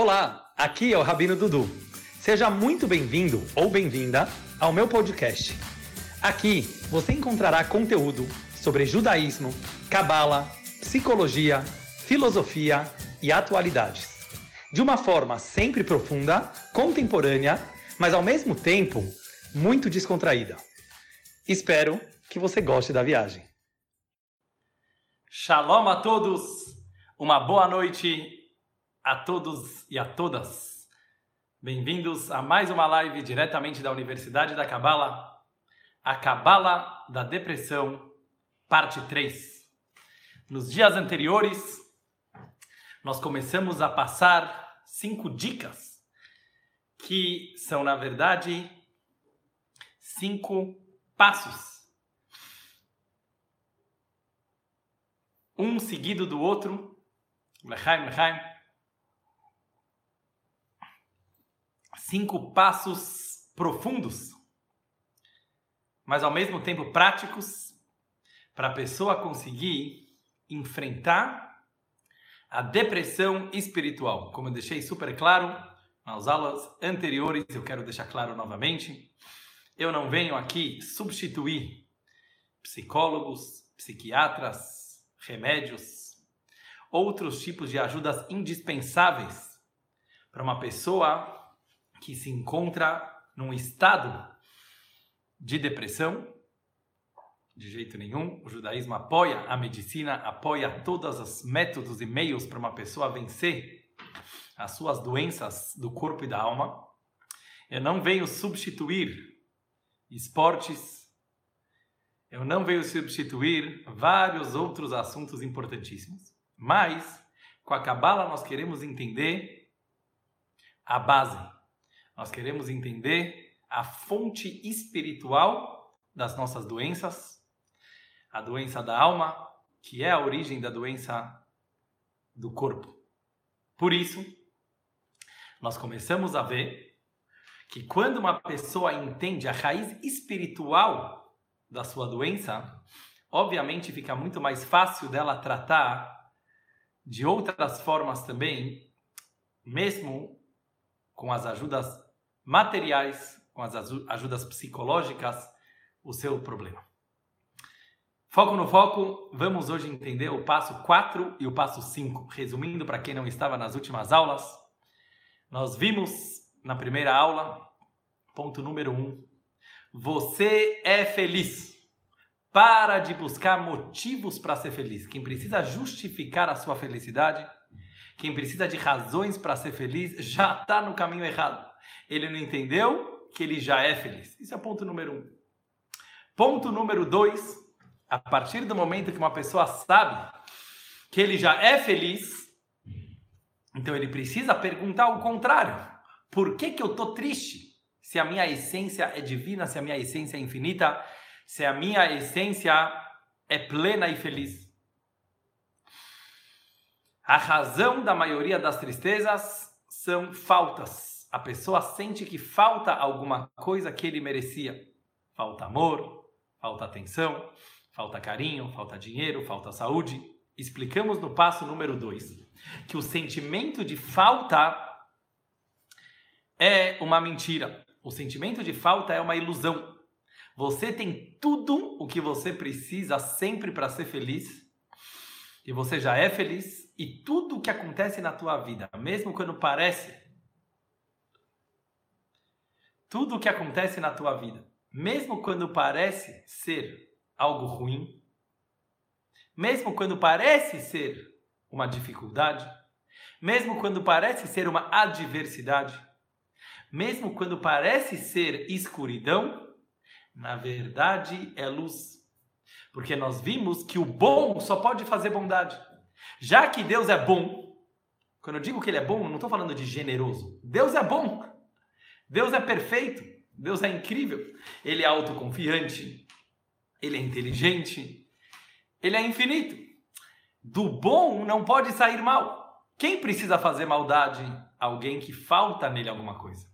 Olá, aqui é o Rabino Dudu. Seja muito bem-vindo ou bem-vinda ao meu podcast. Aqui você encontrará conteúdo sobre judaísmo, cabala, psicologia, filosofia e atualidades. De uma forma sempre profunda, contemporânea, mas ao mesmo tempo muito descontraída. Espero que você goste da viagem. Shalom a todos, uma boa noite a todos e a todas. Bem-vindos a mais uma live diretamente da Universidade da Cabala, a Cabala da Depressão, parte 3. Nos dias anteriores, nós começamos a passar cinco dicas, que são, na verdade, cinco passos. Um seguido do outro. Lechaim, lechaim. Cinco passos profundos, mas ao mesmo tempo práticos, para a pessoa conseguir enfrentar a depressão espiritual. Como eu deixei super claro nas aulas anteriores, eu quero deixar claro novamente. Eu não venho aqui substituir psicólogos, psiquiatras, remédios, outros tipos de ajudas indispensáveis para uma pessoa que se encontra num estado de depressão. De jeito nenhum, o judaísmo apoia a medicina, apoia todos os métodos e meios para uma pessoa vencer as suas doenças do corpo e da alma. Eu não venho substituir esportes, eu não venho substituir vários outros assuntos importantíssimos, mas com a Kabbalah nós queremos entender a base, nós queremos entender a fonte espiritual das nossas doenças, a doença da alma, que é a origem da doença do corpo. Por isso, nós começamos a ver que quando uma pessoa entende a raiz espiritual da sua doença, obviamente fica muito mais fácil dela tratar de outras formas também, mesmo com as ajudas materiais, com as ajudas psicológicas, o seu problema. Foco no foco, vamos hoje entender o passo 4 e o passo 5. Resumindo para quem não estava nas últimas aulas, nós vimos na primeira aula, ponto número um. Você é feliz. Para de buscar motivos para ser feliz. Quem precisa justificar a sua felicidade, quem precisa de razões para ser feliz, já está no caminho errado. Ele não entendeu que ele já é feliz. Isso é ponto número um. Ponto número dois. A partir do momento que uma pessoa sabe que ele já é feliz, então ele precisa perguntar o contrário. Por que, que eu estou triste? Se a minha essência é divina, se a minha essência é infinita, se a minha essência é plena e feliz. A razão da maioria das tristezas são faltas. A pessoa sente que falta alguma coisa que ele merecia. Falta amor, falta atenção, falta carinho, falta dinheiro, falta saúde. Explicamos no passo número 2 que o sentimento de falta é uma mentira. O sentimento de falta é uma ilusão. Você tem tudo o que você precisa sempre para ser feliz. E você já é feliz. E tudo o que acontece na tua vida, mesmo quando parece. Tudo o que acontece na tua vida, mesmo quando parece ser algo ruim, mesmo quando parece ser uma dificuldade, mesmo quando parece ser uma adversidade, mesmo quando parece ser escuridão, na verdade é luz. Porque nós vimos que o bom só pode fazer bondade. Já que Deus é bom, quando eu digo que Ele é bom, eu não estou falando de generoso. Deus é bom. Deus é perfeito. Deus é incrível. Ele é autoconfiante. Ele é inteligente. Ele é infinito. Do bom não pode sair mal. Quem precisa fazer maldade? Alguém que falta nele alguma coisa.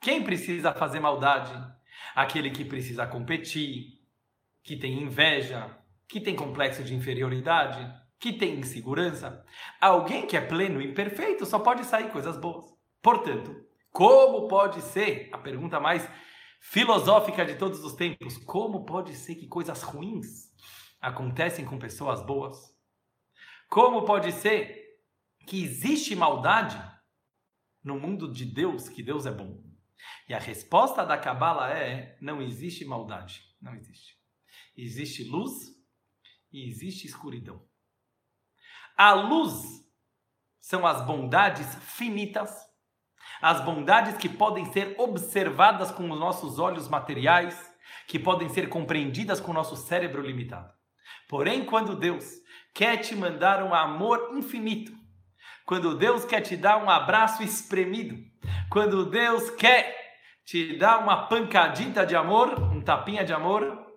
Quem precisa fazer maldade? Aquele que precisa competir, que tem inveja, que tem complexo de inferioridade, que tem insegurança, alguém que é pleno e perfeito só pode sair coisas boas. Portanto, como pode ser, a pergunta mais filosófica de todos os tempos, como pode ser que coisas ruins acontecem com pessoas boas? Como pode ser que existe maldade no mundo de Deus, que Deus é bom? E a resposta da Cabala é: não existe maldade, não existe. Existe luz e existe escuridão. A luz são as bondades finitas, as bondades que podem ser observadas com os nossos olhos materiais, que podem ser compreendidas com o nosso cérebro limitado. Porém, quando Deus quer te mandar um amor infinito, quando Deus quer te dar um abraço espremido, quando Deus quer te dar uma pancadita de amor, um tapinha de amor,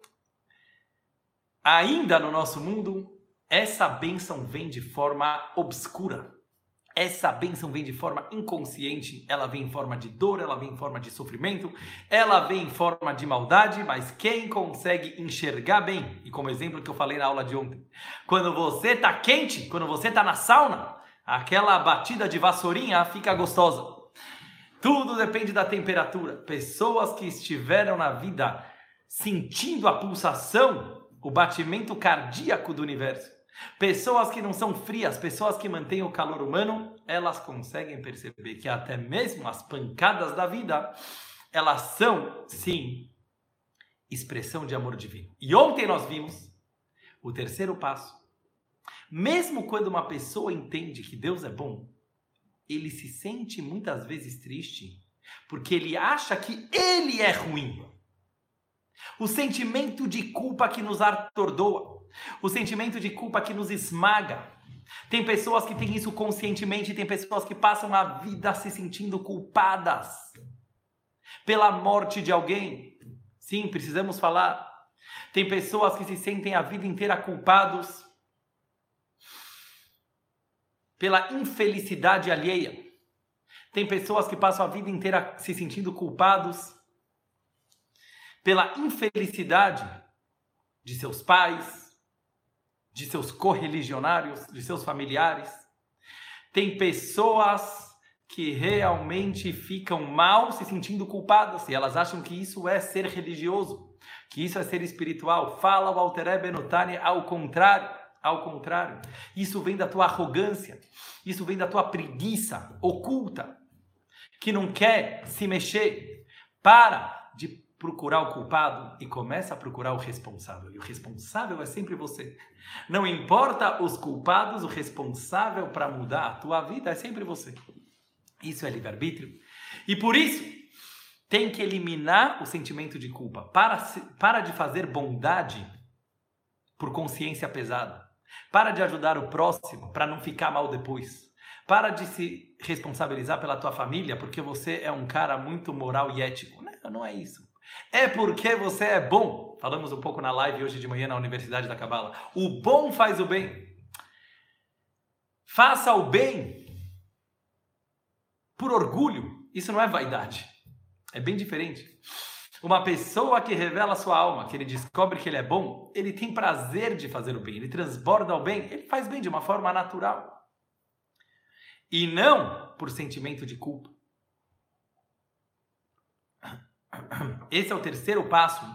ainda no nosso mundo, essa bênção vem de forma obscura. Essa bênção vem de forma inconsciente, ela vem em forma de dor, ela vem em forma de sofrimento, ela vem em forma de maldade, mas quem consegue enxergar bem, e como exemplo que eu falei na aula de ontem, quando você está quente, quando você está na sauna, aquela batida de vassourinha fica gostosa. Tudo depende da temperatura. Pessoas que estiveram na vida sentindo a pulsação, o batimento cardíaco do universo, Pessoas que não são frias, pessoas que mantêm o calor humano, elas conseguem perceber que até mesmo as pancadas da vida, elas são, sim, expressão de amor divino. E ontem nós vimos o terceiro passo. Mesmo quando uma pessoa entende que Deus é bom, ele se sente muitas vezes triste, porque ele acha que ele é ruim. O sentimento de culpa que nos atordoa, o sentimento de culpa que nos esmaga. Tem pessoas que têm isso conscientemente, tem pessoas que passam a vida se sentindo culpadas pela morte de alguém. Sim, precisamos falar. Tem pessoas que se sentem a vida inteira culpados pela infelicidade alheia. Tem pessoas que passam a vida inteira se sentindo culpados pela infelicidade de seus pais, de seus correligionários, de seus familiares. Tem pessoas que realmente ficam mal se sentindo culpadas e elas acham que isso é ser religioso, que isso é ser espiritual. Fala o Alter Benotani ao contrário, ao contrário. Isso vem da tua arrogância, isso vem da tua preguiça oculta, que não quer se mexer. Para procurar o culpado e começa a procurar o responsável. E o responsável é sempre você. Não importa os culpados, o responsável para mudar a tua vida é sempre você. Isso é livre-arbítrio. E por isso, tem que eliminar o sentimento de culpa. Para, para de fazer bondade por consciência pesada. Para de ajudar o próximo para não ficar mal depois. Para de se responsabilizar pela tua família porque você é um cara muito moral e ético. Não, não é isso. É porque você é bom. Falamos um pouco na live hoje de manhã na Universidade da Cabala. O bom faz o bem. Faça o bem por orgulho. Isso não é vaidade. É bem diferente. Uma pessoa que revela sua alma, que ele descobre que ele é bom, ele tem prazer de fazer o bem, ele transborda o bem, ele faz bem de uma forma natural. E não por sentimento de culpa. Esse é o terceiro passo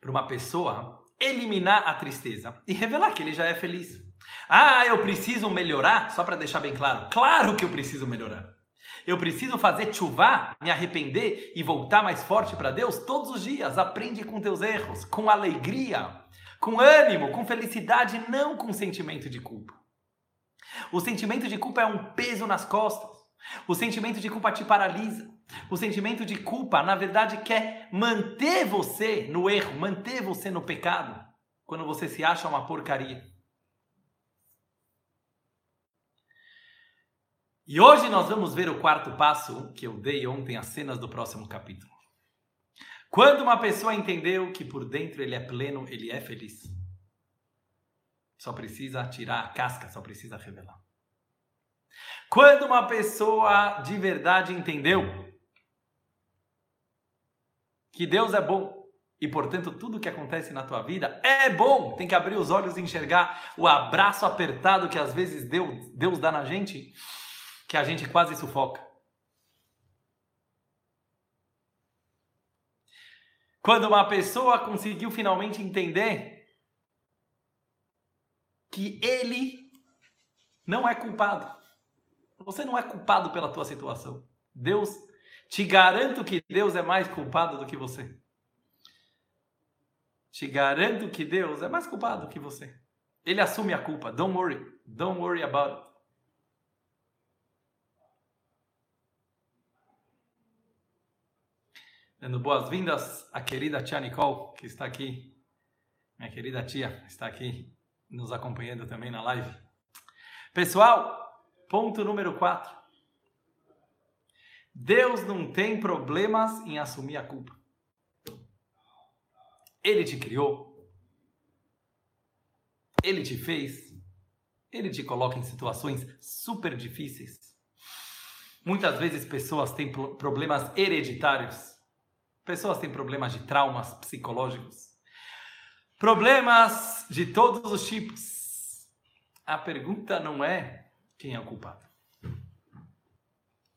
para uma pessoa eliminar a tristeza e revelar que ele já é feliz. Ah, eu preciso melhorar? Só para deixar bem claro. Claro que eu preciso melhorar. Eu preciso fazer chuvar, me arrepender e voltar mais forte para Deus todos os dias. Aprende com teus erros, com alegria, com ânimo, com felicidade, não com sentimento de culpa. O sentimento de culpa é um peso nas costas. O sentimento de culpa te paralisa. O sentimento de culpa, na verdade, quer manter você no erro, manter você no pecado, quando você se acha uma porcaria. E hoje nós vamos ver o quarto passo que eu dei ontem, as cenas do próximo capítulo. Quando uma pessoa entendeu que por dentro ele é pleno, ele é feliz. Só precisa tirar a casca, só precisa revelar. Quando uma pessoa de verdade entendeu que Deus é bom e portanto tudo que acontece na tua vida é bom. Tem que abrir os olhos e enxergar o abraço apertado que às vezes Deus, Deus dá na gente, que a gente quase sufoca. Quando uma pessoa conseguiu finalmente entender que ele não é culpado. Você não é culpado pela tua situação. Deus, te garanto que Deus é mais culpado do que você. Te garanto que Deus é mais culpado que você. Ele assume a culpa. Don't worry. Don't worry about it. Dando boas-vindas à querida tia Nicole, que está aqui. Minha querida tia está aqui nos acompanhando também na live. Pessoal, ponto número 4. Deus não tem problemas em assumir a culpa. Ele te criou. Ele te fez. Ele te coloca em situações super difíceis. Muitas vezes pessoas têm problemas hereditários Pessoas têm problemas de traumas psicológicos, problemas de todos os tipos. A pergunta não é quem é o culpado.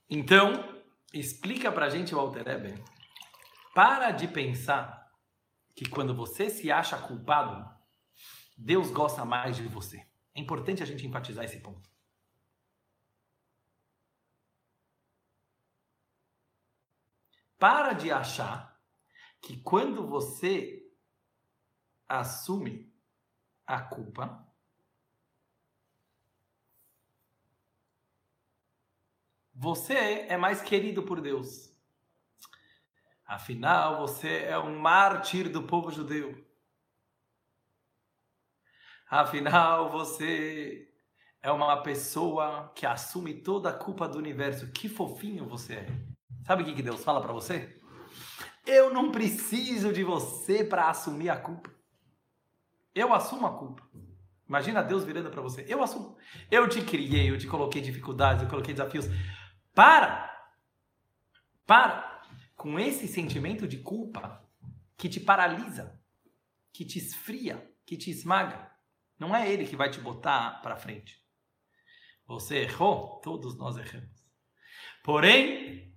Então, explica pra gente o Alter Eber. Para de pensar que quando você se acha culpado, Deus gosta mais de você. É importante a gente enfatizar esse ponto. Para de achar que quando você assume a culpa, você é mais querido por Deus. Afinal, você é um mártir do povo judeu. Afinal, você é uma pessoa que assume toda a culpa do universo. Que fofinho você é. Sabe o que Deus fala para você? Eu não preciso de você para assumir a culpa. Eu assumo a culpa. Imagina Deus virando para você. Eu assumo. Eu te criei, eu te coloquei dificuldades, eu coloquei desafios. Para! Para! Com esse sentimento de culpa que te paralisa, que te esfria, que te esmaga. Não é ele que vai te botar para frente. Você errou, todos nós erramos. Porém,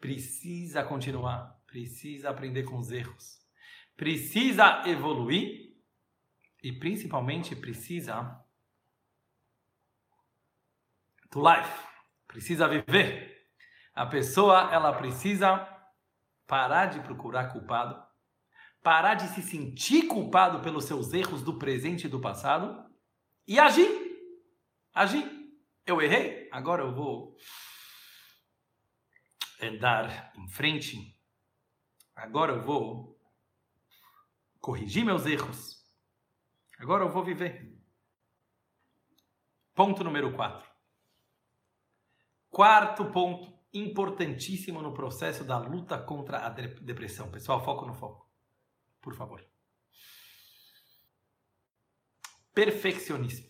precisa continuar, precisa aprender com os erros, precisa evoluir e principalmente precisa to life, precisa viver. A pessoa ela precisa parar de procurar culpado, parar de se sentir culpado pelos seus erros do presente e do passado e agir. Agir. Eu errei, agora eu vou andar em frente, agora eu vou corrigir meus erros. Agora eu vou viver. Ponto número 4. Quarto ponto importantíssimo no processo da luta contra a depressão. Pessoal, foco no foco. Por favor. Perfeccionismo.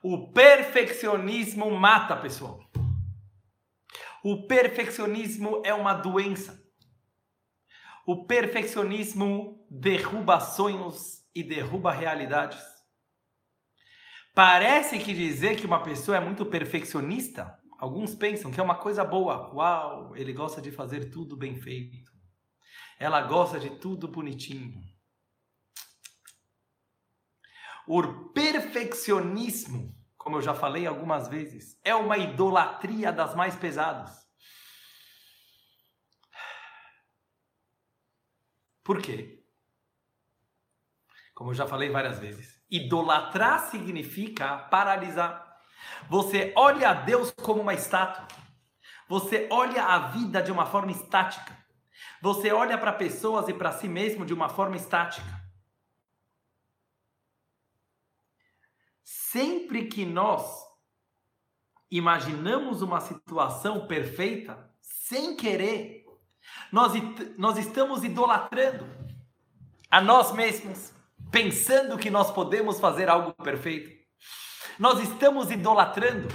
O perfeccionismo mata, pessoal. O perfeccionismo é uma doença. O perfeccionismo derruba sonhos e derruba realidades. Parece que dizer que uma pessoa é muito perfeccionista, alguns pensam que é uma coisa boa. Uau, ele gosta de fazer tudo bem feito. Ela gosta de tudo bonitinho. O perfeccionismo como eu já falei algumas vezes, é uma idolatria das mais pesadas. Por quê? Como eu já falei várias vezes, idolatrar significa paralisar. Você olha a Deus como uma estátua. Você olha a vida de uma forma estática. Você olha para pessoas e para si mesmo de uma forma estática. Sempre que nós imaginamos uma situação perfeita, sem querer, nós, nós estamos idolatrando a nós mesmos, pensando que nós podemos fazer algo perfeito. Nós estamos idolatrando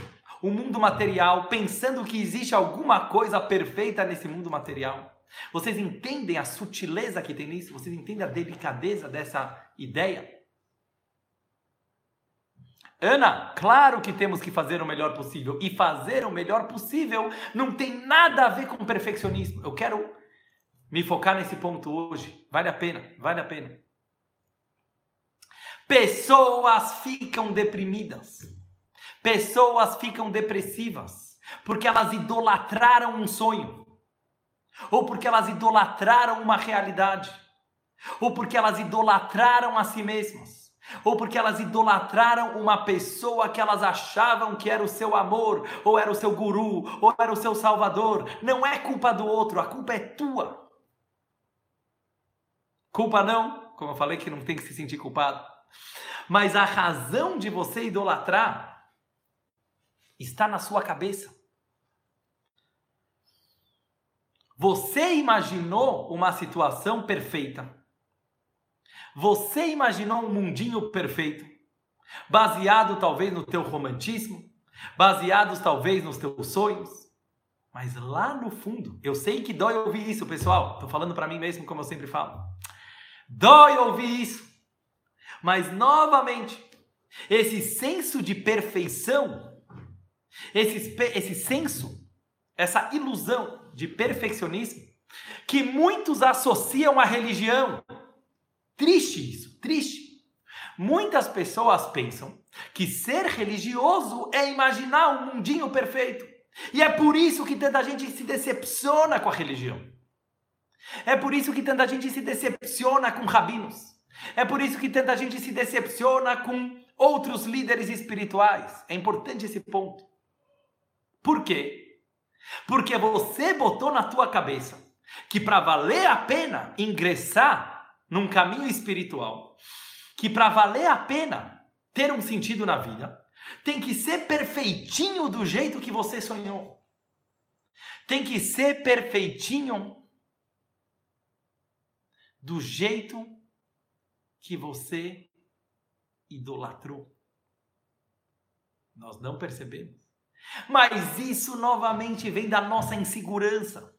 o mundo material, pensando que existe alguma coisa perfeita nesse mundo material. Vocês entendem a sutileza que tem nisso? Vocês entendem a delicadeza dessa ideia? Ana, claro que temos que fazer o melhor possível. E fazer o melhor possível não tem nada a ver com perfeccionismo. Eu quero me focar nesse ponto hoje. Vale a pena, vale a pena. Pessoas ficam deprimidas. Pessoas ficam depressivas porque elas idolatraram um sonho, ou porque elas idolatraram uma realidade, ou porque elas idolatraram a si mesmas ou porque elas idolatraram uma pessoa que elas achavam que era o seu amor, ou era o seu guru, ou era o seu salvador. Não é culpa do outro, a culpa é tua. Culpa não, como eu falei que não tem que se sentir culpado. Mas a razão de você idolatrar está na sua cabeça. Você imaginou uma situação perfeita você imaginou um mundinho perfeito, baseado talvez no teu romantismo, baseados talvez nos teus sonhos, mas lá no fundo, eu sei que dói ouvir isso, pessoal. Estou falando para mim mesmo, como eu sempre falo. Dói ouvir isso. Mas novamente, esse senso de perfeição, esse, esse senso, essa ilusão de perfeccionismo, que muitos associam à religião, Triste isso, triste. Muitas pessoas pensam que ser religioso é imaginar um mundinho perfeito. E é por isso que tanta gente se decepciona com a religião. É por isso que tanta gente se decepciona com rabinos. É por isso que tanta gente se decepciona com outros líderes espirituais. É importante esse ponto. Por quê? Porque você botou na tua cabeça que para valer a pena ingressar num caminho espiritual que para valer a pena ter um sentido na vida, tem que ser perfeitinho do jeito que você sonhou. Tem que ser perfeitinho do jeito que você idolatrou. Nós não percebemos. Mas isso novamente vem da nossa insegurança.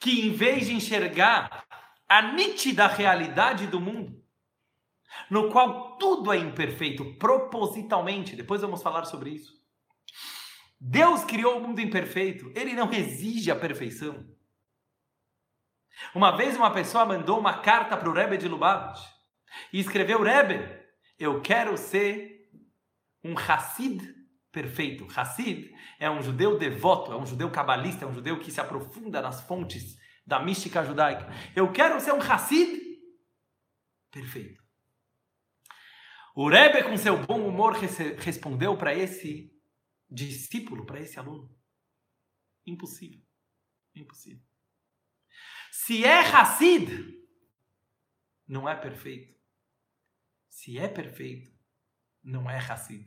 Que em vez de enxergar a nítida realidade do mundo, no qual tudo é imperfeito propositalmente. Depois vamos falar sobre isso. Deus criou o mundo imperfeito, ele não exige a perfeição. Uma vez uma pessoa mandou uma carta para o Rebbe de Lubavitch e escreveu: Rebbe, eu quero ser um Hassid perfeito. Hassid é um judeu devoto, é um judeu cabalista, é um judeu que se aprofunda nas fontes da mística judaica. Eu quero ser um Hassid perfeito. O Rebbe, com seu bom humor, respondeu para esse discípulo, para esse aluno: impossível. Impossível. Se é Hassid, não é perfeito. Se é perfeito, não é Hassid.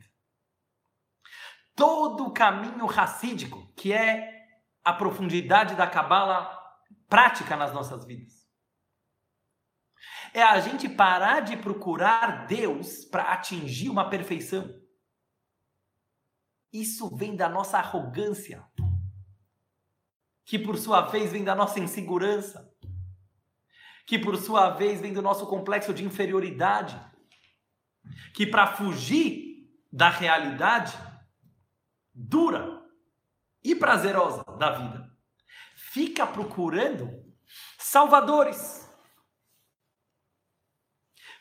Todo o caminho racídico, que é a profundidade da Kabbalah prática nas nossas vidas. É a gente parar de procurar Deus para atingir uma perfeição. Isso vem da nossa arrogância, que por sua vez vem da nossa insegurança, que por sua vez vem do nosso complexo de inferioridade, que para fugir da realidade dura e prazerosa da vida, fica procurando salvadores.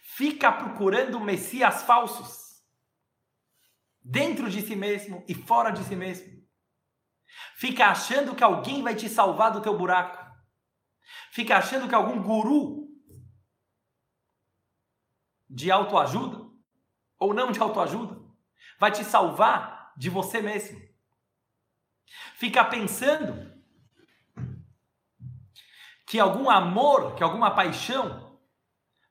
Fica procurando messias falsos. Dentro de si mesmo e fora de si mesmo. Fica achando que alguém vai te salvar do teu buraco. Fica achando que algum guru de autoajuda ou não de autoajuda vai te salvar de você mesmo. Fica pensando que algum amor, que alguma paixão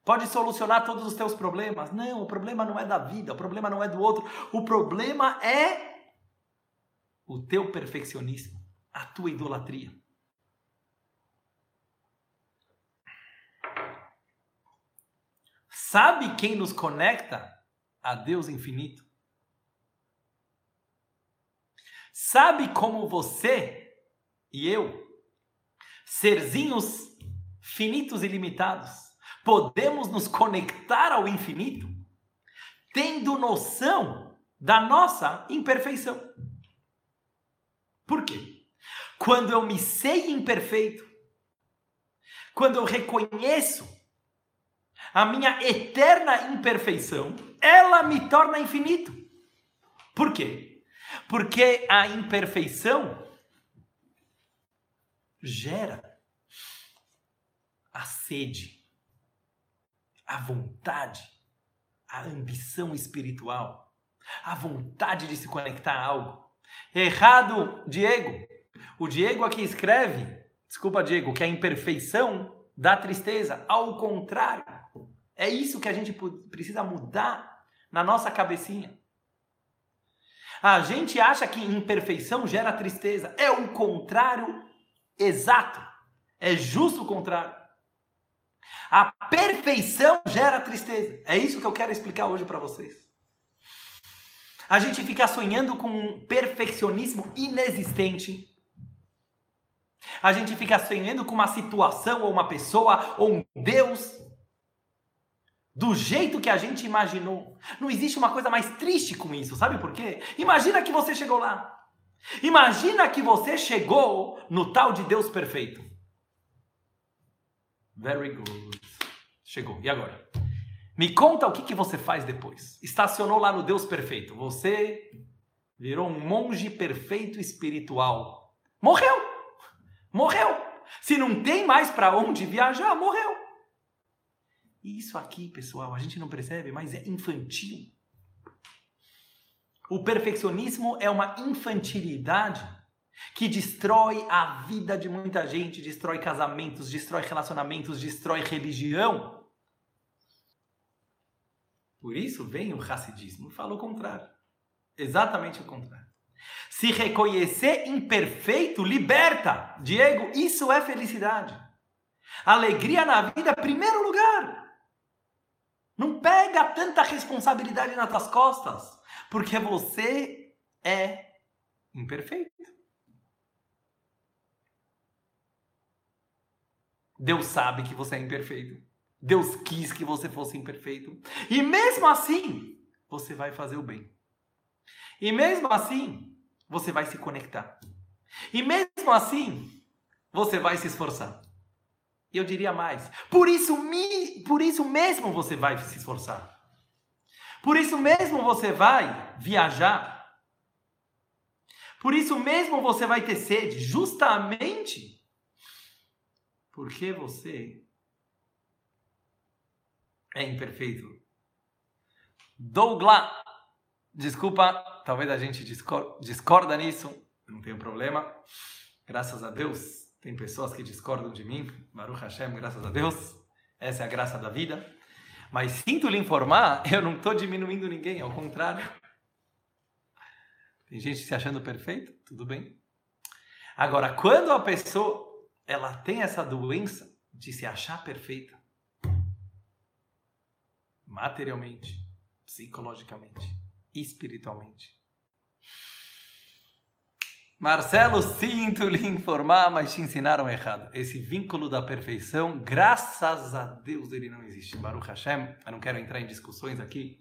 pode solucionar todos os teus problemas. Não, o problema não é da vida, o problema não é do outro. O problema é o teu perfeccionismo, a tua idolatria. Sabe quem nos conecta a Deus infinito? Sabe como você e eu serzinhos finitos e limitados, podemos nos conectar ao infinito, tendo noção da nossa imperfeição. Por quê? Quando eu me sei imperfeito, quando eu reconheço a minha eterna imperfeição, ela me torna infinito. Por quê? Porque a imperfeição gera a sede, a vontade, a ambição espiritual, a vontade de se conectar a algo. Errado, Diego. O Diego aqui escreve, desculpa, Diego, que a imperfeição dá tristeza. Ao contrário, é isso que a gente precisa mudar na nossa cabecinha. A gente acha que imperfeição gera tristeza. É o contrário exato. É justo o contrário. A perfeição gera tristeza. É isso que eu quero explicar hoje para vocês. A gente fica sonhando com um perfeccionismo inexistente. A gente fica sonhando com uma situação ou uma pessoa ou um Deus do jeito que a gente imaginou. Não existe uma coisa mais triste com isso, sabe por quê? Imagina que você chegou lá. Imagina que você chegou no tal de Deus perfeito. Very good. Chegou. E agora? Me conta o que, que você faz depois. Estacionou lá no Deus perfeito. Você virou um monge perfeito espiritual. Morreu. Morreu. Se não tem mais para onde viajar, morreu. Isso aqui, pessoal, a gente não percebe, mas é infantil. O perfeccionismo é uma infantilidade que destrói a vida de muita gente, destrói casamentos, destrói relacionamentos, destrói religião. Por isso vem o racidismo, fala o contrário. Exatamente o contrário. Se reconhecer imperfeito liberta. Diego, isso é felicidade. Alegria na vida, primeiro lugar. Não pega tanta responsabilidade nas tuas costas, porque você é imperfeito. Deus sabe que você é imperfeito. Deus quis que você fosse imperfeito. E mesmo assim, você vai fazer o bem. E mesmo assim, você vai se conectar. E mesmo assim, você vai se esforçar. E eu diria mais. Por isso, por isso mesmo você vai se esforçar. Por isso mesmo você vai viajar. Por isso mesmo você vai ter sede, justamente porque você é imperfeito. Douglas, desculpa, talvez a gente discorda nisso, não tem problema. Graças a Deus, tem pessoas que discordam de mim, Baruch Hashem, graças a Deus. Essa é a graça da vida. Mas sinto lhe informar, eu não estou diminuindo ninguém, ao contrário. Tem gente se achando perfeito, tudo bem. Agora, quando a pessoa ela tem essa doença de se achar perfeita, materialmente, psicologicamente, espiritualmente, Marcelo, sinto lhe informar, mas te ensinaram errado. Esse vínculo da perfeição, graças a Deus, ele não existe. Baruch Hashem, eu não quero entrar em discussões aqui.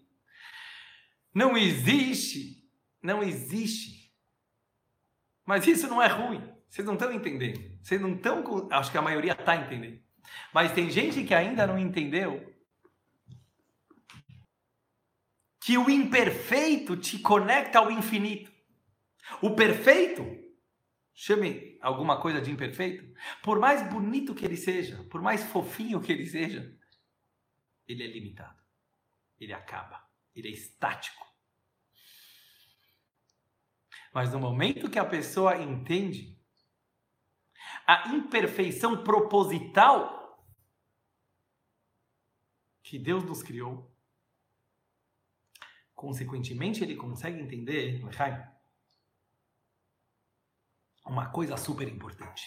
Não existe. Não existe. Mas isso não é ruim. Vocês não estão entendendo. Vocês não estão. Acho que a maioria está entendendo. Mas tem gente que ainda não entendeu que o imperfeito te conecta ao infinito. O perfeito, chame alguma coisa de imperfeito, por mais bonito que ele seja, por mais fofinho que ele seja, ele é limitado. Ele acaba. Ele é estático. Mas no momento que a pessoa entende a imperfeição proposital que Deus nos criou, consequentemente ele consegue entender, uma coisa super importante.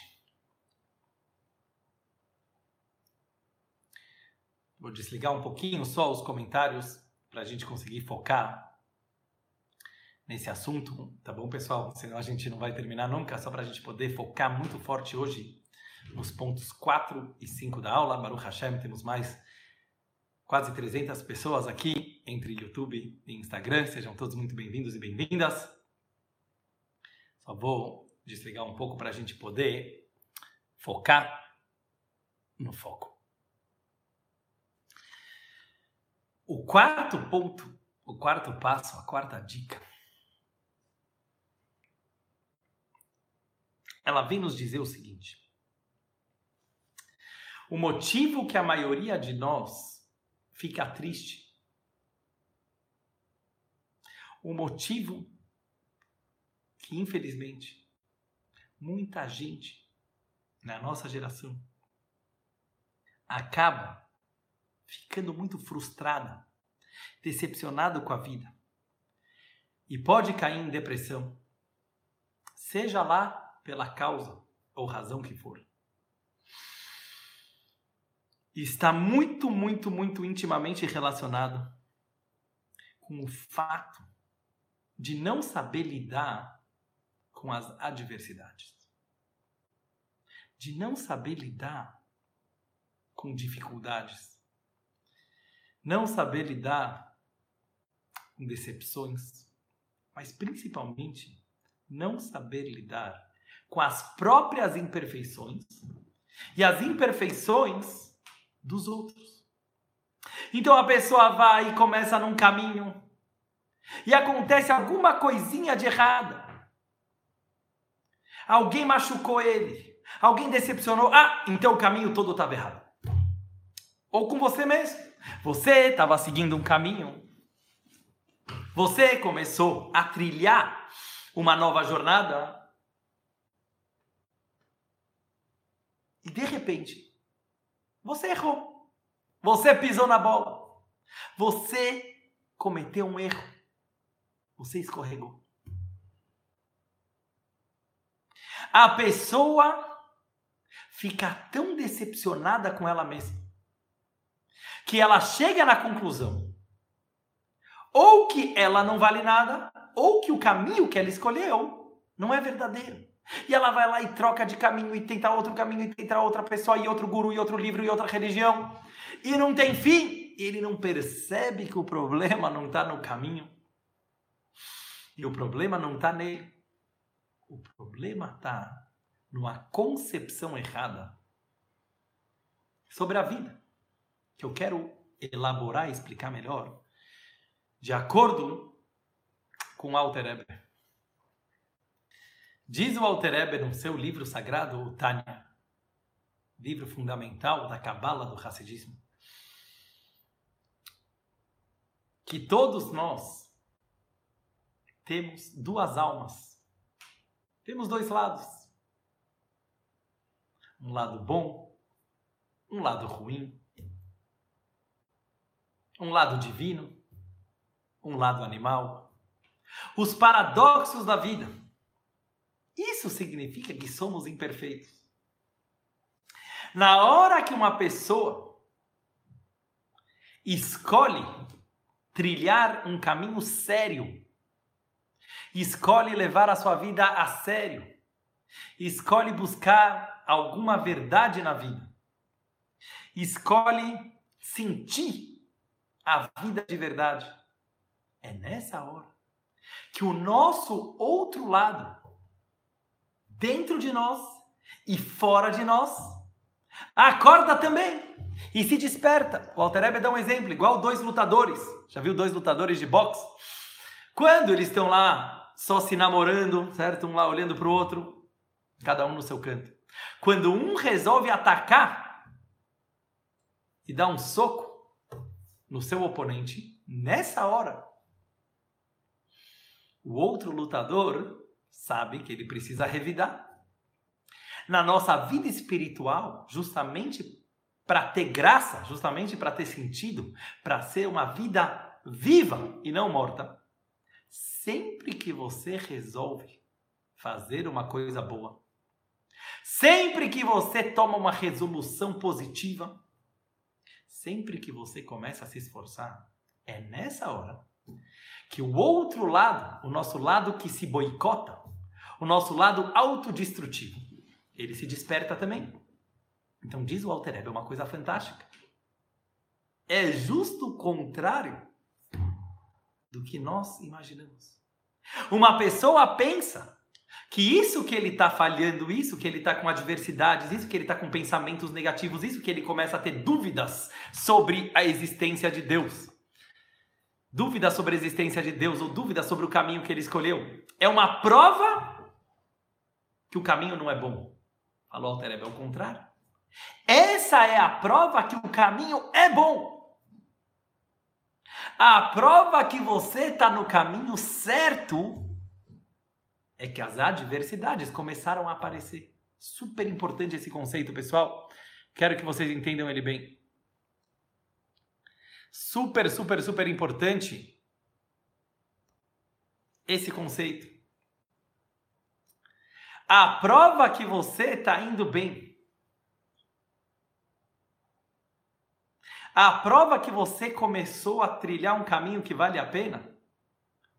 Vou desligar um pouquinho só os comentários para a gente conseguir focar nesse assunto, tá bom, pessoal? Senão a gente não vai terminar nunca, só para a gente poder focar muito forte hoje nos pontos 4 e 5 da aula. Baruch Hashem, temos mais quase 300 pessoas aqui entre YouTube e Instagram. Sejam todos muito bem-vindos e bem-vindas. Só vou desligar um pouco para a gente poder focar no foco. O quarto ponto, o quarto passo, a quarta dica, ela vem nos dizer o seguinte: o motivo que a maioria de nós fica triste, o motivo que, infelizmente, muita gente na nossa geração acaba ficando muito frustrada, decepcionado com a vida e pode cair em depressão, seja lá pela causa ou razão que for. Está muito, muito, muito intimamente relacionado com o fato de não saber lidar com as adversidades, de não saber lidar com dificuldades, não saber lidar com decepções, mas principalmente não saber lidar com as próprias imperfeições e as imperfeições dos outros. Então a pessoa vai e começa num caminho e acontece alguma coisinha de errada. Alguém machucou ele, alguém decepcionou. Ah, então o caminho todo estava errado. Ou com você mesmo. Você estava seguindo um caminho. Você começou a trilhar uma nova jornada. E de repente, você errou. Você pisou na bola. Você cometeu um erro. Você escorregou. A pessoa fica tão decepcionada com ela mesma que ela chega na conclusão ou que ela não vale nada, ou que o caminho que ela escolheu não é verdadeiro. E ela vai lá e troca de caminho e tenta outro caminho e tenta outra pessoa e outro guru e outro livro e outra religião. E não tem fim. Ele não percebe que o problema não está no caminho. E o problema não está nele. O problema está numa concepção errada sobre a vida que eu quero elaborar e explicar melhor, de acordo com Alter Eber. Diz o Alter Eber no seu livro sagrado, o Tânia, livro fundamental da Cabala do Hassidismo, que todos nós temos duas almas, temos dois lados. Um lado bom, um lado ruim um lado divino, um lado animal, os paradoxos da vida. Isso significa que somos imperfeitos. Na hora que uma pessoa escolhe trilhar um caminho sério, escolhe levar a sua vida a sério, escolhe buscar alguma verdade na vida, escolhe sentir a vida de verdade. É nessa hora que o nosso outro lado, dentro de nós e fora de nós, acorda também e se desperta. O Alter Ebe dá um exemplo, igual dois lutadores. Já viu dois lutadores de boxe? Quando eles estão lá só se namorando, certo? Um lá olhando para o outro, cada um no seu canto. Quando um resolve atacar e dá um soco, no seu oponente, nessa hora, o outro lutador sabe que ele precisa revidar. Na nossa vida espiritual, justamente para ter graça, justamente para ter sentido, para ser uma vida viva e não morta, sempre que você resolve fazer uma coisa boa, sempre que você toma uma resolução positiva, sempre que você começa a se esforçar, é nessa hora que o outro lado, o nosso lado que se boicota, o nosso lado autodestrutivo, ele se desperta também. Então diz o Alter Rebbe uma coisa fantástica. É justo o contrário do que nós imaginamos. Uma pessoa pensa que isso que ele está falhando, isso que ele está com adversidades, isso que ele está com pensamentos negativos, isso que ele começa a ter dúvidas sobre a existência de Deus. Dúvidas sobre a existência de Deus ou dúvidas sobre o caminho que ele escolheu. É uma prova que o caminho não é bom. Falou Altereb, é o contrário. Essa é a prova que o caminho é bom. A prova que você está no caminho certo é que as adversidades começaram a aparecer. Super importante esse conceito, pessoal. Quero que vocês entendam ele bem. Super, super, super importante esse conceito. A prova que você está indo bem. A prova que você começou a trilhar um caminho que vale a pena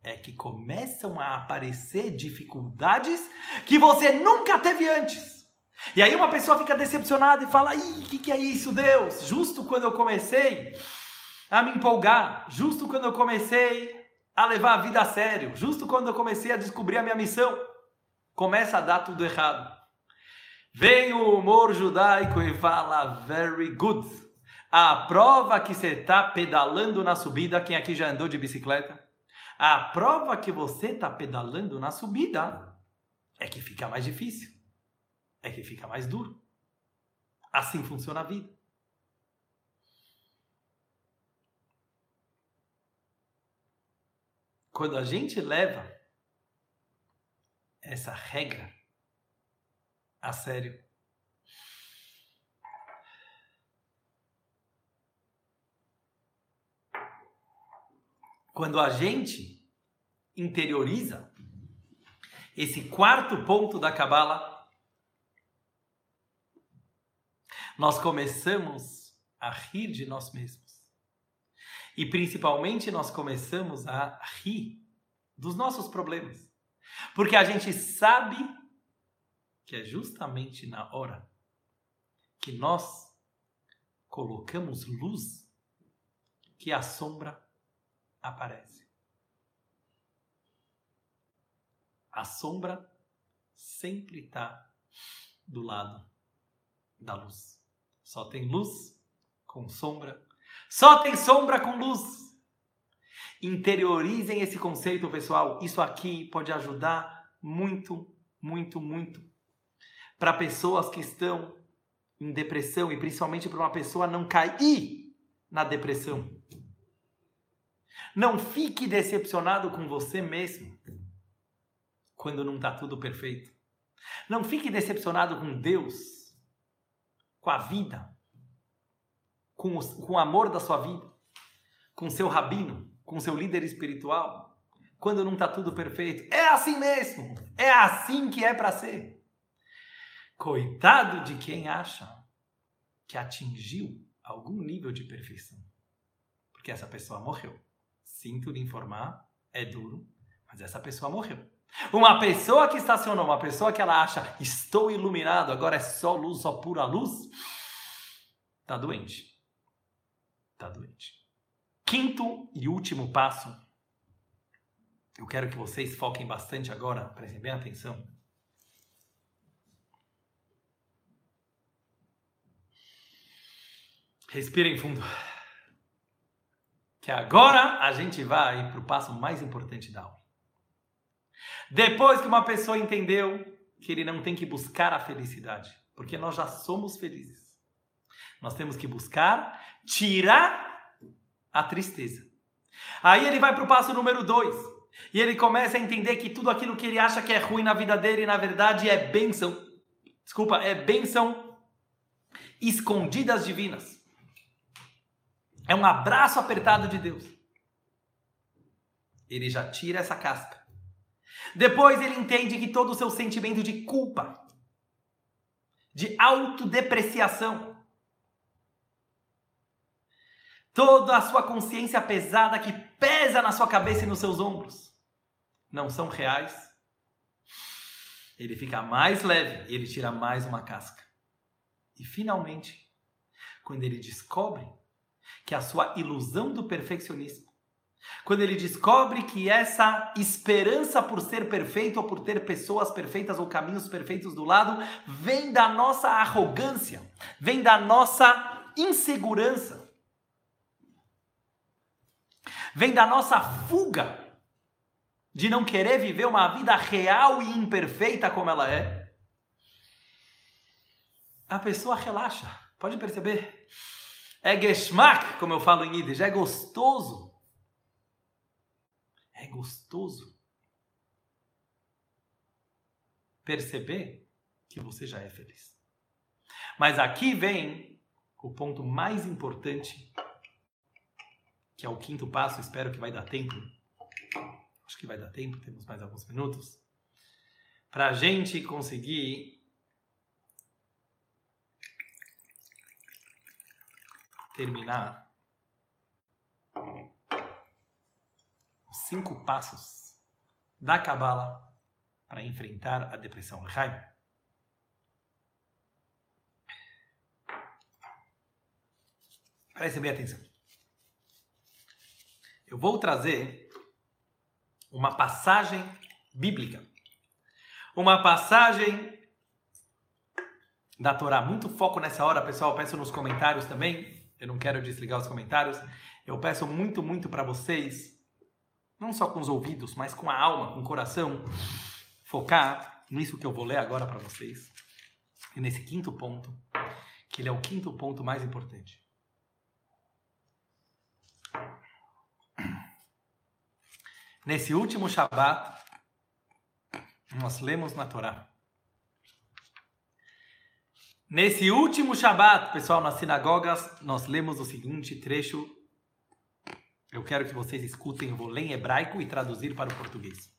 é que começam a aparecer dificuldades que você nunca teve antes. E aí uma pessoa fica decepcionada e fala: Ih, que, que é isso, Deus? Justo quando eu comecei a me empolgar, justo quando eu comecei a levar a vida a sério, justo quando eu comecei a descobrir a minha missão, começa a dar tudo errado. Vem o humor judaico e fala: Very good. A prova que você está pedalando na subida, quem aqui já andou de bicicleta? A prova que você está pedalando na subida é que fica mais difícil, é que fica mais duro. Assim funciona a vida. Quando a gente leva essa regra a sério, quando a gente interioriza esse quarto ponto da Kabbalah, nós começamos a rir de nós mesmos. E principalmente nós começamos a rir dos nossos problemas. Porque a gente sabe que é justamente na hora que nós colocamos luz que a sombra aparece. A sombra sempre está do lado da luz. Só tem luz com sombra. Só tem sombra com luz. Interiorizem esse conceito, pessoal. Isso aqui pode ajudar muito, muito, muito para pessoas que estão em depressão e principalmente para uma pessoa não cair na depressão. Não fique decepcionado com você mesmo quando não está tudo perfeito. Não fique decepcionado com Deus, com a vida, com, com o amor da sua vida, com seu rabino, com seu líder espiritual, quando não está tudo perfeito. É assim mesmo. É assim que é para ser. Coitado de quem acha que atingiu algum nível de perfeição, porque essa pessoa morreu. Sinto lhe informar, é duro, mas essa pessoa morreu. Uma pessoa que estacionou, uma pessoa que ela acha, estou iluminado, agora é só luz, só pura luz, está doente. Está doente. Quinto e último passo, eu quero que vocês foquem bastante agora, prestem bem atenção. Respirem fundo que agora a gente vai para o passo mais importante da aula. Depois que uma pessoa entendeu que ele não tem que buscar a felicidade, porque nós já somos felizes. Nós temos que buscar tirar a tristeza. Aí ele vai para o passo número dois. E ele começa a entender que tudo aquilo que ele acha que é ruim na vida dele, na verdade, é bênção. Desculpa, é bênção escondidas divinas. É um abraço apertado de Deus. Ele já tira essa casca. Depois ele entende que todo o seu sentimento de culpa, de autodepreciação, toda a sua consciência pesada que pesa na sua cabeça e nos seus ombros, não são reais. Ele fica mais leve e ele tira mais uma casca. E finalmente, quando ele descobre que a sua ilusão do perfeccionismo, quando ele descobre que essa esperança por ser perfeito ou por ter pessoas perfeitas ou caminhos perfeitos do lado vem da nossa arrogância, vem da nossa insegurança, vem da nossa fuga de não querer viver uma vida real e imperfeita como ela é, a pessoa relaxa. Pode perceber? É geschmack, como eu falo em Yiddish, é gostoso. É gostoso. Perceber que você já é feliz. Mas aqui vem o ponto mais importante, que é o quinto passo, espero que vai dar tempo. Acho que vai dar tempo, temos mais alguns minutos, para a gente conseguir terminar cinco passos da Kabbalah para enfrentar a depressão. Jaime. Preste bem atenção. Eu vou trazer uma passagem bíblica. Uma passagem da Torá. Muito foco nessa hora, pessoal. Peço nos comentários também. Eu não quero desligar os comentários. Eu peço muito, muito para vocês, não só com os ouvidos, mas com a alma, com o coração, focar nisso que eu vou ler agora para vocês. E nesse quinto ponto, que ele é o quinto ponto mais importante. Nesse último Shabat, nós lemos na Torá. Nesse último Shabat, pessoal, nas sinagogas, nós lemos o seguinte trecho. Eu quero que vocês escutem, eu vou ler em hebraico e traduzir para o português.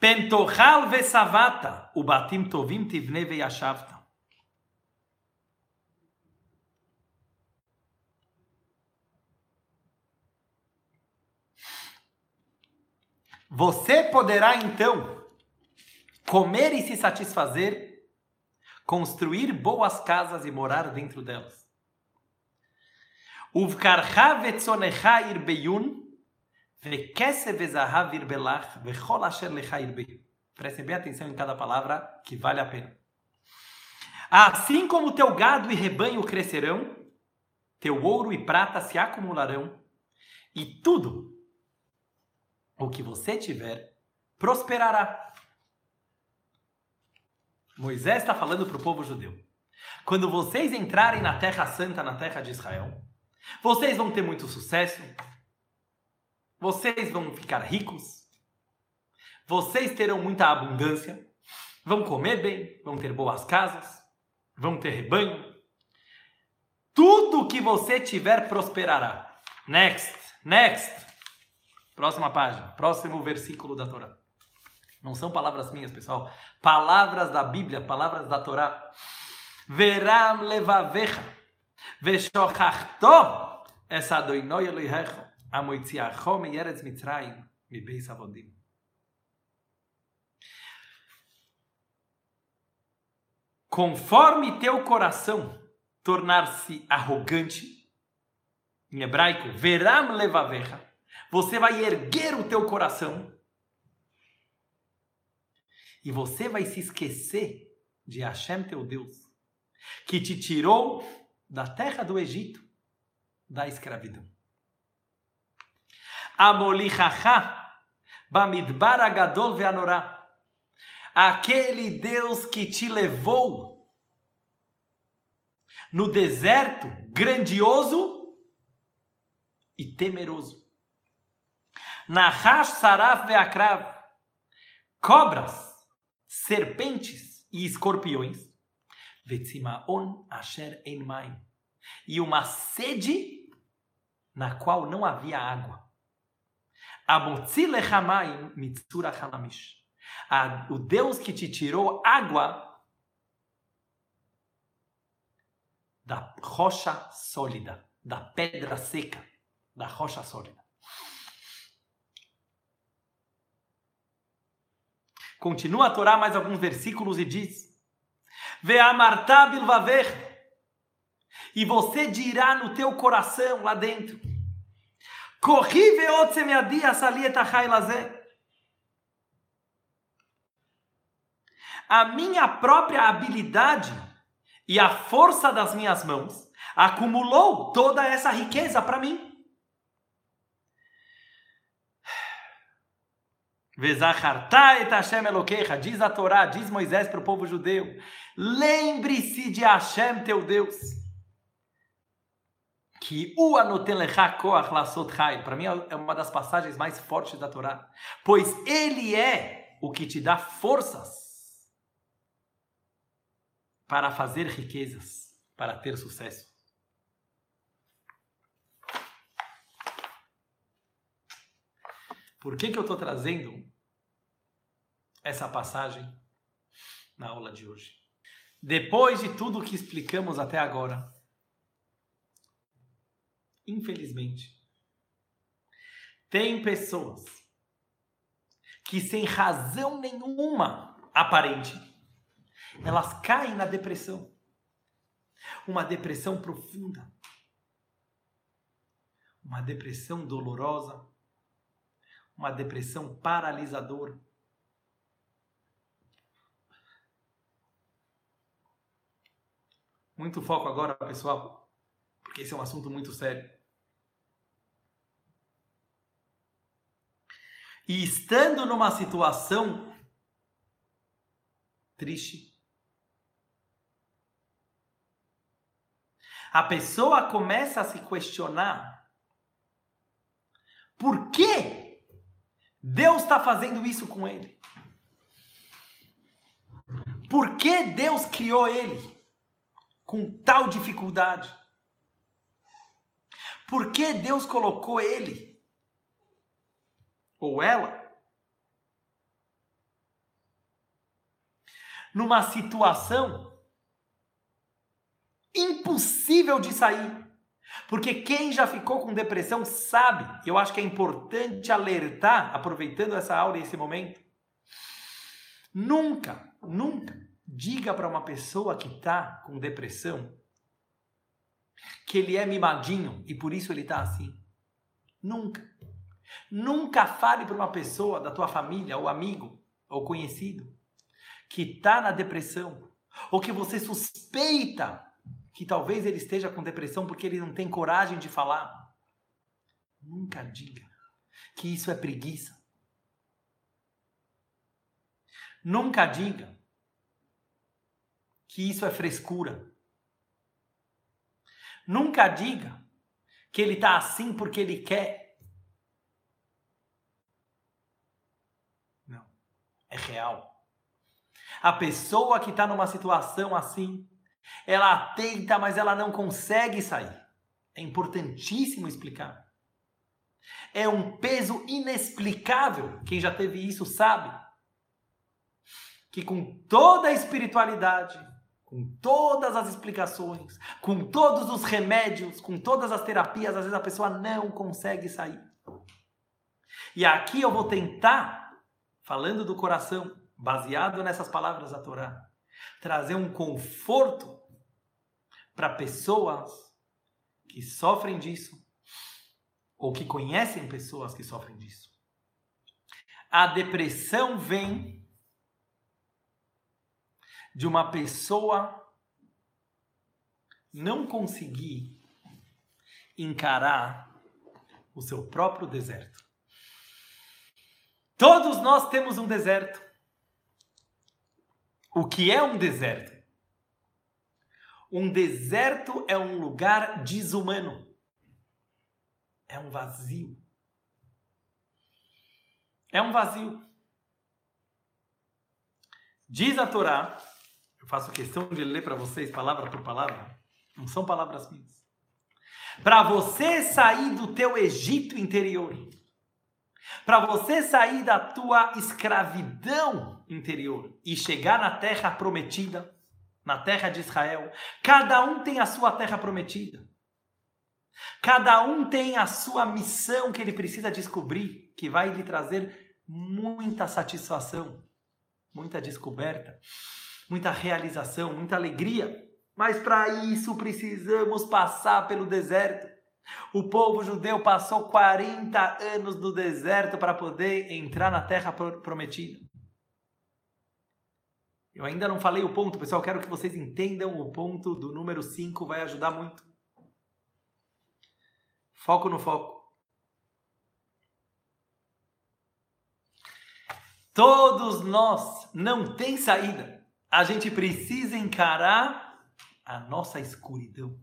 Pentochal vesavata, ubatim tovim tivne veyashavta. Você poderá então comer e se satisfazer, construir boas casas e morar dentro delas. ובקרך וצונך ירביון, וכסף וזהב ירבלך, וכל אשר לך ירבה. Prestem bem atenção em cada palavra que vale a pena. Assim como teu gado e rebanho crescerão, teu ouro e prata se acumularão, e tudo o que você tiver prosperará. Moisés está falando para o povo judeu. Quando vocês entrarem na Terra Santa, na Terra de Israel, vocês vão ter muito sucesso, vocês vão ficar ricos, vocês terão muita abundância, vão comer bem, vão ter boas casas, vão ter rebanho. Tudo que você tiver prosperará. Next, next. Próxima página, próximo versículo da Torá. Não são palavras minhas, pessoal. Palavras da Bíblia, palavras da Torá. Veram levavecha. Veshochachto. Essa doinoi eloihecho. Amoitziachom eretz mitraim. Mibeis avodim. Conforme teu coração tornar-se arrogante, em hebraico, veram levavecha, você vai erguer o teu coração e você vai se esquecer de Hashem, teu Deus, que te tirou da terra do Egito, da escravidão. Amolichacha, Bamidbar Agadol Veanorá. Aquele Deus que te levou no deserto grandioso e temeroso. Nahash Saraf Veakrav, cobras, serpentes e escorpiões. Vetzimaon Asher Enmaim, e uma sede na qual não havia água. Amotzilechamayim Mitsura Halamish, o Deus que te tirou água da rocha sólida, da pedra seca, da rocha sólida. Continua a Torá mais alguns versículos e diz: Ve'amarta bilvaver. E você dirá no teu coração lá dentro: Corri ve'otsemiadi asalieta lazé. A minha própria habilidade e a força das minhas mãos acumulou toda essa riqueza para mim. Diz a Torá, diz Moisés para o povo judeu: lembre-se de Hashem, teu Deus. Que Para mim é uma das passagens mais fortes da Torá. Pois ele é o que te dá forças para fazer riquezas, para ter sucesso. Por que, que eu estou trazendo essa passagem na aula de hoje? Depois de tudo que explicamos até agora, infelizmente, tem pessoas que, sem razão nenhuma aparente, elas caem na depressão. Uma depressão profunda. Uma depressão dolorosa uma depressão paralisadora. Muito foco agora, pessoal, porque esse é um assunto muito sério. E estando numa situação triste, a pessoa começa a se questionar por que Deus está fazendo isso com ele. Por que Deus criou ele com tal dificuldade? Por que Deus colocou ele ou ela numa situação impossível de sair? Porque quem já ficou com depressão sabe, eu acho que é importante alertar, aproveitando essa aula e esse momento. Nunca, nunca diga para uma pessoa que está com depressão que ele é mimadinho e por isso ele está assim. Nunca. Nunca fale para uma pessoa da tua família, ou amigo, ou conhecido, que está na depressão, ou que você suspeita que talvez ele esteja com depressão porque ele não tem coragem de falar. Nunca diga que isso é preguiça. Nunca diga que isso é frescura. Nunca diga que ele está assim porque ele quer. Não. É real. A pessoa que está numa situação assim, ela tenta, mas ela não consegue sair. É importantíssimo explicar. É um peso inexplicável. Quem já teve isso sabe que com toda a espiritualidade, com todas as explicações, com todos os remédios, com todas as terapias, às vezes a pessoa não consegue sair. E aqui eu vou tentar, falando do coração, baseado nessas palavras da Torá, trazer um conforto para pessoas que sofrem disso ou que conhecem pessoas que sofrem disso. A depressão vem de uma pessoa não conseguir encarar o seu próprio deserto. Todos nós temos um deserto. O que é um deserto? Um deserto é um lugar desumano. É um vazio. É um vazio. Diz a Torá, eu faço questão de ler para vocês palavra por palavra, não são palavras minhas. Para você sair do teu Egito interior, para você sair da tua escravidão interior e chegar na terra prometida, na terra de Israel, cada um tem a sua terra prometida. Cada um tem a sua missão que ele precisa descobrir, que vai lhe trazer muita satisfação muita descoberta, muita realização, muita alegria. Mas para isso precisamos passar pelo deserto. O povo judeu passou 40 anos no deserto para poder entrar na terra prometida. Eu ainda não falei o ponto, pessoal. Quero que vocês entendam o ponto do número 5, vai ajudar muito. Foco no foco. Todos nós não tem saída. A gente precisa encarar a nossa escuridão,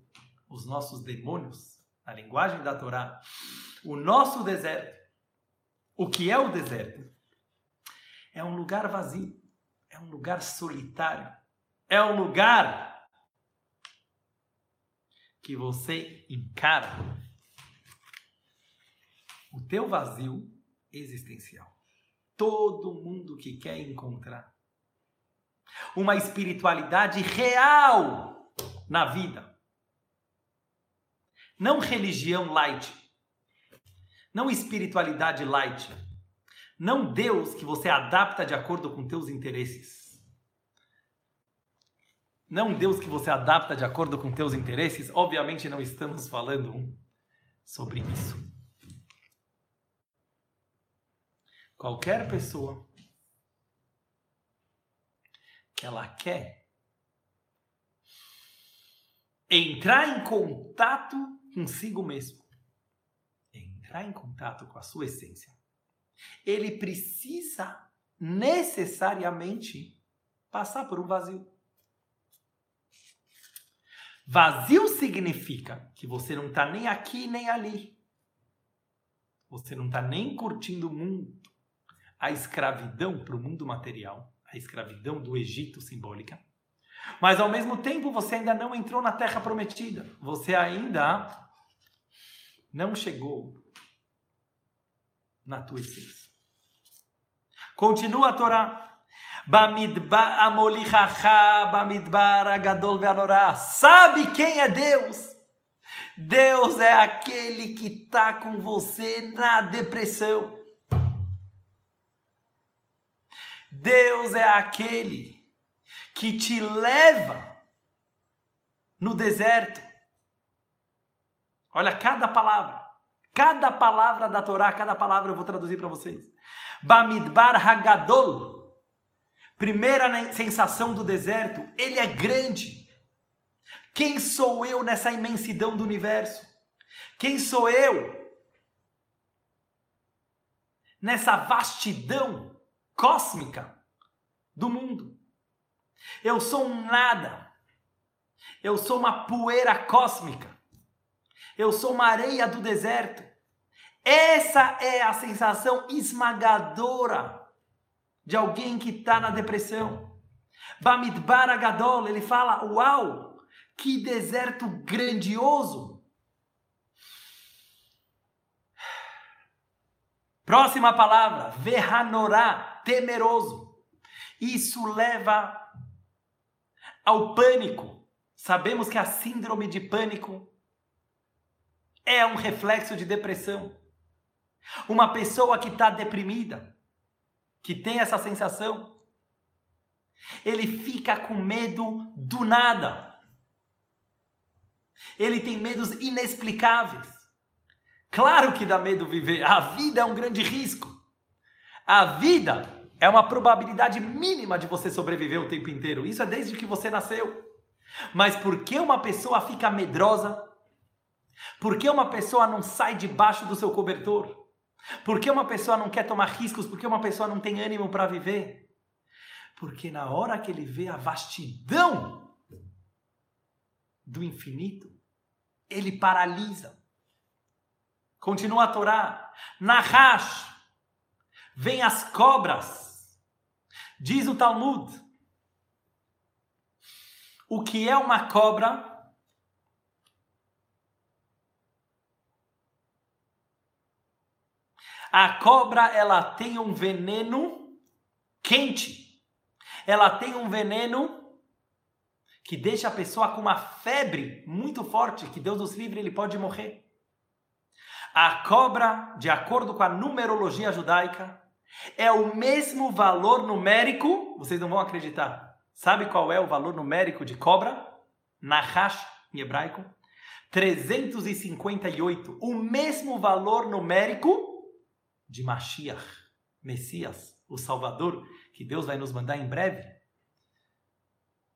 os nossos demônios, a linguagem da Torá, o nosso deserto. O que é o deserto? É um lugar vazio, é um lugar solitário, é um lugar que você encara o teu vazio existencial. Todo mundo que quer encontrar uma espiritualidade real na vida. Não religião light. Não espiritualidade light. Não Deus que você adapta de acordo com teus interesses. Não Deus que você adapta de acordo com teus interesses. Obviamente não estamos falando sobre isso. qualquer pessoa que ela quer entrar em contato consigo mesmo, entrar em contato com a sua essência, ele precisa necessariamente passar por um vazio. Vazio significa que você não está nem aqui nem ali. Você não está nem curtindo o mundo a escravidão para o mundo material, a escravidão do Egito simbólica. Mas ao mesmo tempo você ainda não entrou na terra prometida. Você ainda não chegou na tua essência. Continua a Torá. Sabe quem é Deus? Deus é aquele que está com você na depressão. Deus é aquele que te leva no deserto. Olha cada palavra, cada palavra da Torá, cada palavra eu vou traduzir para vocês. Bamidbar Hagadol. Primeira sensação do deserto, ele é grande. Quem sou eu nessa imensidão do universo? Quem sou eu nessa vastidão cósmica do mundo. Eu sou um nada. Eu sou uma poeira cósmica. Eu sou uma areia do deserto. Essa é a sensação esmagadora de alguém que está na depressão. Bamidbar Agadol, ele fala: Uau, que deserto grandioso! Próxima palavra, Verhanorá temeroso. Isso leva ao pânico. Sabemos que a síndrome de pânico é um reflexo de depressão. Uma pessoa que está deprimida, que tem essa sensação, ele fica com medo do nada. Ele tem medos inexplicáveis. Claro que dá medo viver. A vida é um grande risco. A vida é uma probabilidade mínima de você sobreviver o tempo inteiro. Isso é desde que você nasceu. Mas por que uma pessoa fica medrosa? Por que uma pessoa não sai debaixo do seu cobertor? Por que uma pessoa não quer tomar riscos? Por que uma pessoa não tem ânimo para viver? Porque na hora que ele vê a vastidão do infinito, ele paralisa. Continua a Torá. Nahash, vem as cobras. Diz o Talmud. O que é uma cobra? A cobra ela tem um veneno quente. Ela tem um veneno que deixa a pessoa com uma febre muito forte, que Deus nos livre, ele pode morrer. A cobra, de acordo com a numerologia judaica, é o mesmo valor numérico, vocês não vão acreditar. Sabe qual é o valor numérico de cobra? Nahash, em hebraico. 358. O mesmo valor numérico de Mashiach, Messias, o Salvador, que Deus vai nos mandar em breve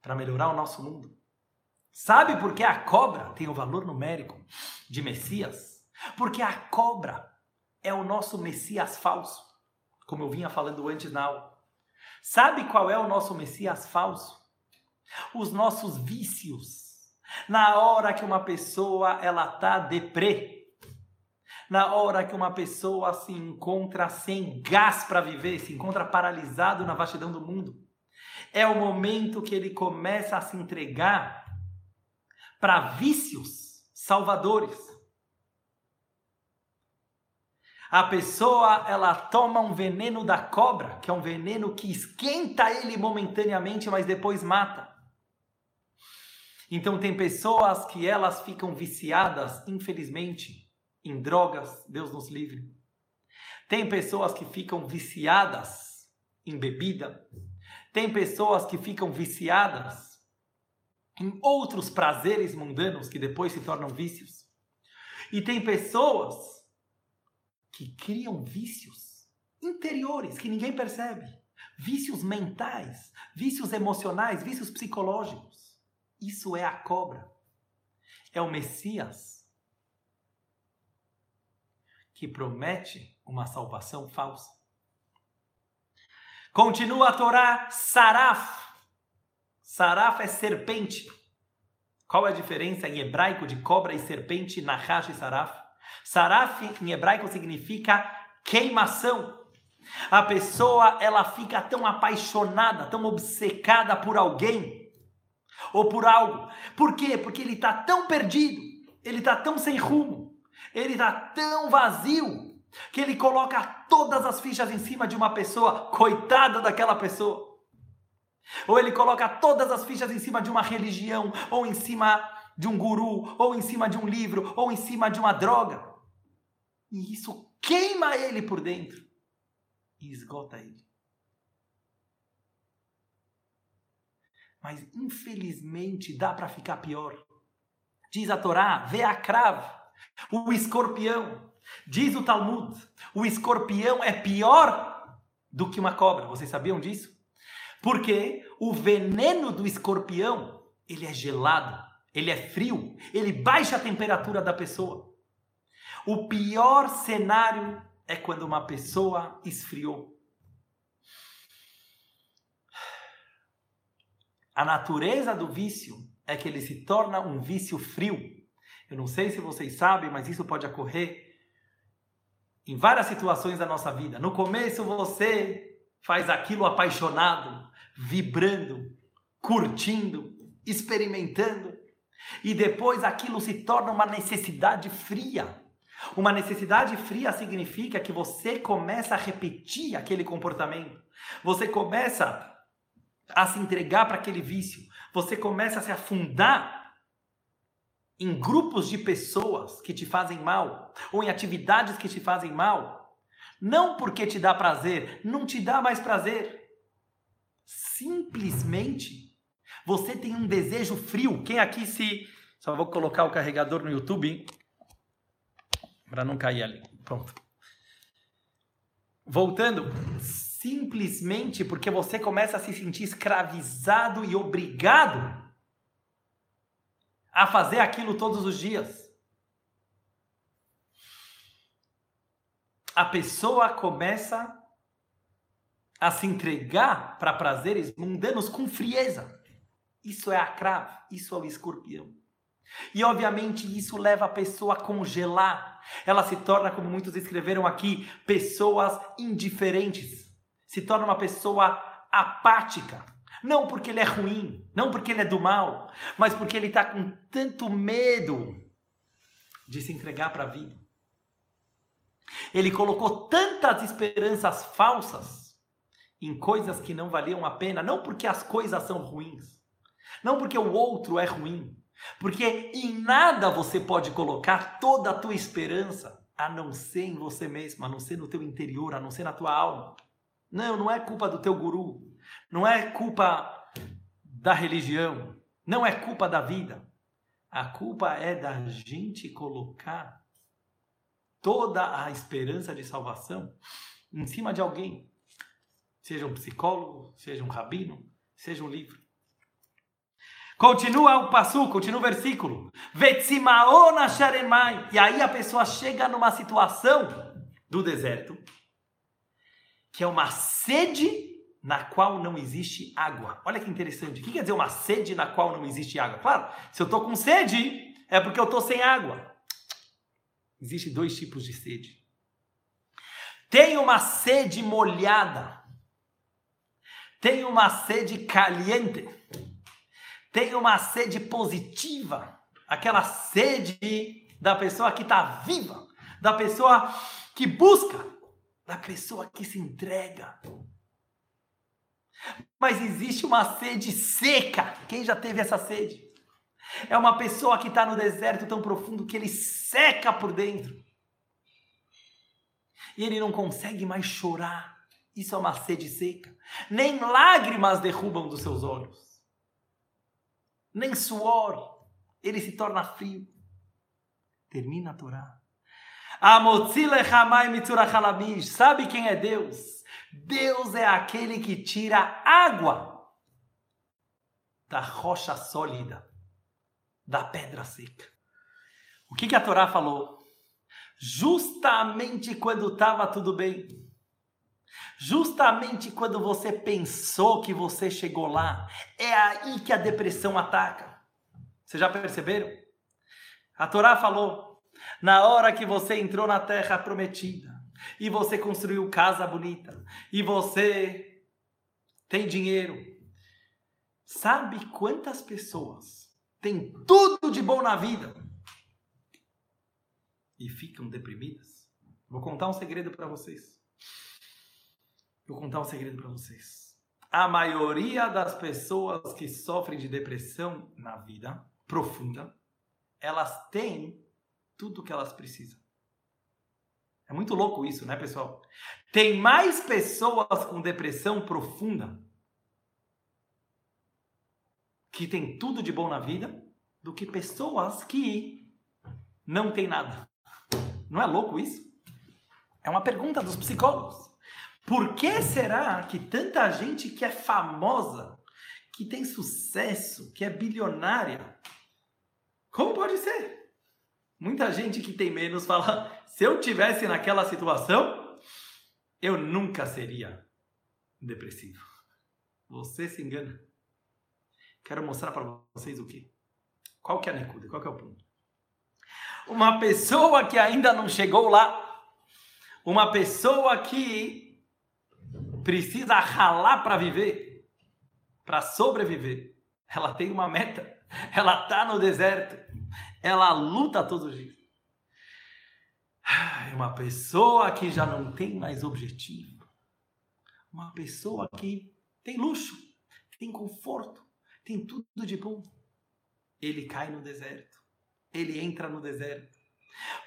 para melhorar o nosso mundo. Sabe por que a cobra tem o valor numérico de Messias? Porque a cobra é o nosso Messias falso, como eu vinha falando antes na aula. Sabe qual é o nosso Messias falso? Os nossos vícios. Na hora que uma pessoa ela tá deprê, na hora que uma pessoa se encontra sem gás para viver, se encontra paralisado na vastidão do mundo, é o momento que ele começa a se entregar para vícios salvadores. A pessoa, ela toma um veneno da cobra, que é um veneno que esquenta ele momentaneamente, mas depois mata. Então tem pessoas que elas ficam viciadas, infelizmente, em drogas, Deus nos livre. Tem pessoas que ficam viciadas em bebida. Tem pessoas que ficam viciadas em outros prazeres mundanos que depois se tornam vícios. E tem pessoas que criam vícios interiores que ninguém percebe, vícios mentais, vícios emocionais, vícios psicológicos. Isso é a cobra. É o Messias que promete uma salvação falsa. Continua a Torá, Saraf. Saraf é serpente. Qual é a diferença em hebraico de cobra e serpente, Nahash e Saraf? Saraf em hebraico significa queimação. A pessoa ela fica tão apaixonada, tão obcecada por alguém ou por algo. Por quê? Porque ele está tão perdido, ele está tão sem rumo, ele está tão vazio que ele coloca todas as fichas em cima de uma pessoa, coitada daquela pessoa. Ou ele coloca todas as fichas em cima de uma religião, ou em cima de um guru, ou em cima de um livro, ou em cima de uma droga. E isso queima ele por dentro e esgota ele. Mas infelizmente dá para ficar pior. Diz a Torá, vê a cravo, o escorpião. Diz o Talmud, o escorpião é pior do que uma cobra. Vocês sabiam disso? Porque o veneno do escorpião, ele é gelado, ele é frio, ele baixa a temperatura da pessoa. O pior cenário é quando uma pessoa esfriou. A natureza do vício é que ele se torna um vício frio. Eu não sei se vocês sabem, mas isso pode ocorrer em várias situações da nossa vida. No começo você faz aquilo apaixonado, vibrando, curtindo, experimentando, e depois aquilo se torna uma necessidade fria. Uma necessidade fria significa que você começa a repetir aquele comportamento. Você começa a se entregar para aquele vício. Você começa a se afundar em grupos de pessoas que te fazem mal ou em atividades que te fazem mal. Não porque te dá prazer, não te dá mais prazer. Simplesmente você tem um desejo frio. Quem aqui se. Só vou colocar o carregador no YouTube para não cair ali. Pronto. Voltando, simplesmente porque você começa a se sentir escravizado e obrigado a fazer aquilo todos os dias. A pessoa começa a se entregar para prazeres mundanos com frieza. Isso é a cravo, isso é o escorpião. E obviamente isso leva a pessoa a congelar. Ela se torna, como muitos escreveram aqui, pessoas indiferentes. Se torna uma pessoa apática. Não porque ele é ruim, não porque ele é do mal, mas porque ele está com tanto medo de se entregar para a vida. Ele colocou tantas esperanças falsas em coisas que não valiam a pena, não porque as coisas são ruins, não porque o outro é ruim, porque em nada você pode colocar toda a tua esperança a não ser em você mesmo, a não ser no teu interior, a não ser na tua alma. Não, não é culpa do teu guru. Não é culpa da religião. Não é culpa da vida. A culpa é da gente colocar toda a esperança de salvação em cima de alguém. Seja um psicólogo, seja um rabino, seja um livro. Continua o passo, continua o versículo. Vetsimaona sharemai. E aí a pessoa chega numa situação do deserto que é uma sede na qual não existe água. Olha que interessante. O que quer dizer uma sede na qual não existe água? Claro, se eu estou com sede, é porque eu estou sem água. Existem dois tipos de sede. Tem uma sede molhada. Tem uma sede caliente. Tem uma sede positiva. Aquela sede da pessoa que está viva. Da pessoa que busca. Da pessoa que se entrega. Mas existe uma sede seca. Quem já teve essa sede? É uma pessoa que está no deserto tão profundo que ele seca por dentro. E ele não consegue mais chorar. Isso é uma sede seca. Nem lágrimas derrubam dos seus olhos. Nem suor. Ele se torna frio. Termina a Torá. Sabe quem é Deus? Deus é aquele que tira água da rocha sólida, da pedra seca. O que, que a Torá falou? Justamente quando estava tudo bem, justamente quando você pensou que você chegou lá, é aí que a depressão ataca. Vocês já perceberam? A Torá falou: na hora que você entrou na terra prometida, e você construiu casa bonita, e você tem dinheiro. Sabe quantas pessoas têm tudo de bom na vida e ficam deprimidas? Vou contar um segredo para vocês. Vou contar um segredo para vocês. A maioria das pessoas que sofrem de depressão na vida profunda, elas têm tudo que elas precisam. É muito louco isso, né, pessoal? Tem mais pessoas com depressão profunda que tem tudo de bom na vida do que pessoas que não têm nada. Não é louco isso? É uma pergunta dos psicólogos. Por que será que tanta gente que é famosa, que tem sucesso, que é bilionária, como pode ser? Muita gente que tem menos fala: se eu tivesse naquela situação, eu nunca seria depressivo. Você se engana. Quero mostrar para vocês o que. Qual que é a Necuda? Qual que é o ponto? Uma pessoa que ainda não chegou lá, uma pessoa que precisa ralar para viver, para sobreviver, ela tem uma meta, ela está no deserto, ela luta todos os dias. É uma pessoa que já não tem mais objetivo. Uma pessoa que tem luxo, tem conforto, tem tudo de bom. Ele cai no deserto. Ele entra no deserto.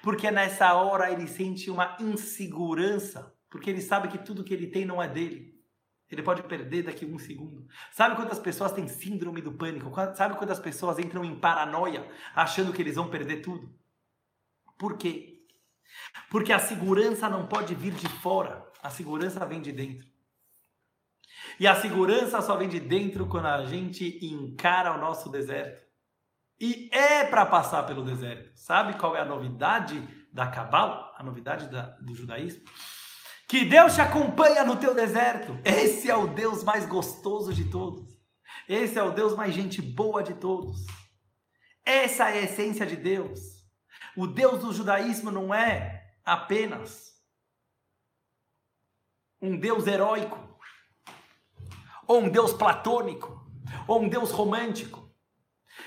Porque nessa hora ele sente uma insegurança. Porque ele sabe que tudo que ele tem não é dele. Ele pode perder daqui a um segundo. Sabe quantas pessoas têm síndrome do pânico? Sabe quantas pessoas entram em paranoia achando que eles vão perder tudo? Por quê? Porque a segurança não pode vir de fora, a segurança vem de dentro. E a segurança só vem de dentro quando a gente encara o nosso deserto. E é para passar pelo deserto. Sabe qual é a novidade da Cabala? A novidade da, do judaísmo? Que Deus te acompanha no teu deserto. Esse é o Deus mais gostoso de todos. Esse é o Deus mais gente boa de todos. Essa é a essência de Deus. O Deus do judaísmo não é apenas um Deus heróico, ou um Deus platônico, ou um Deus romântico.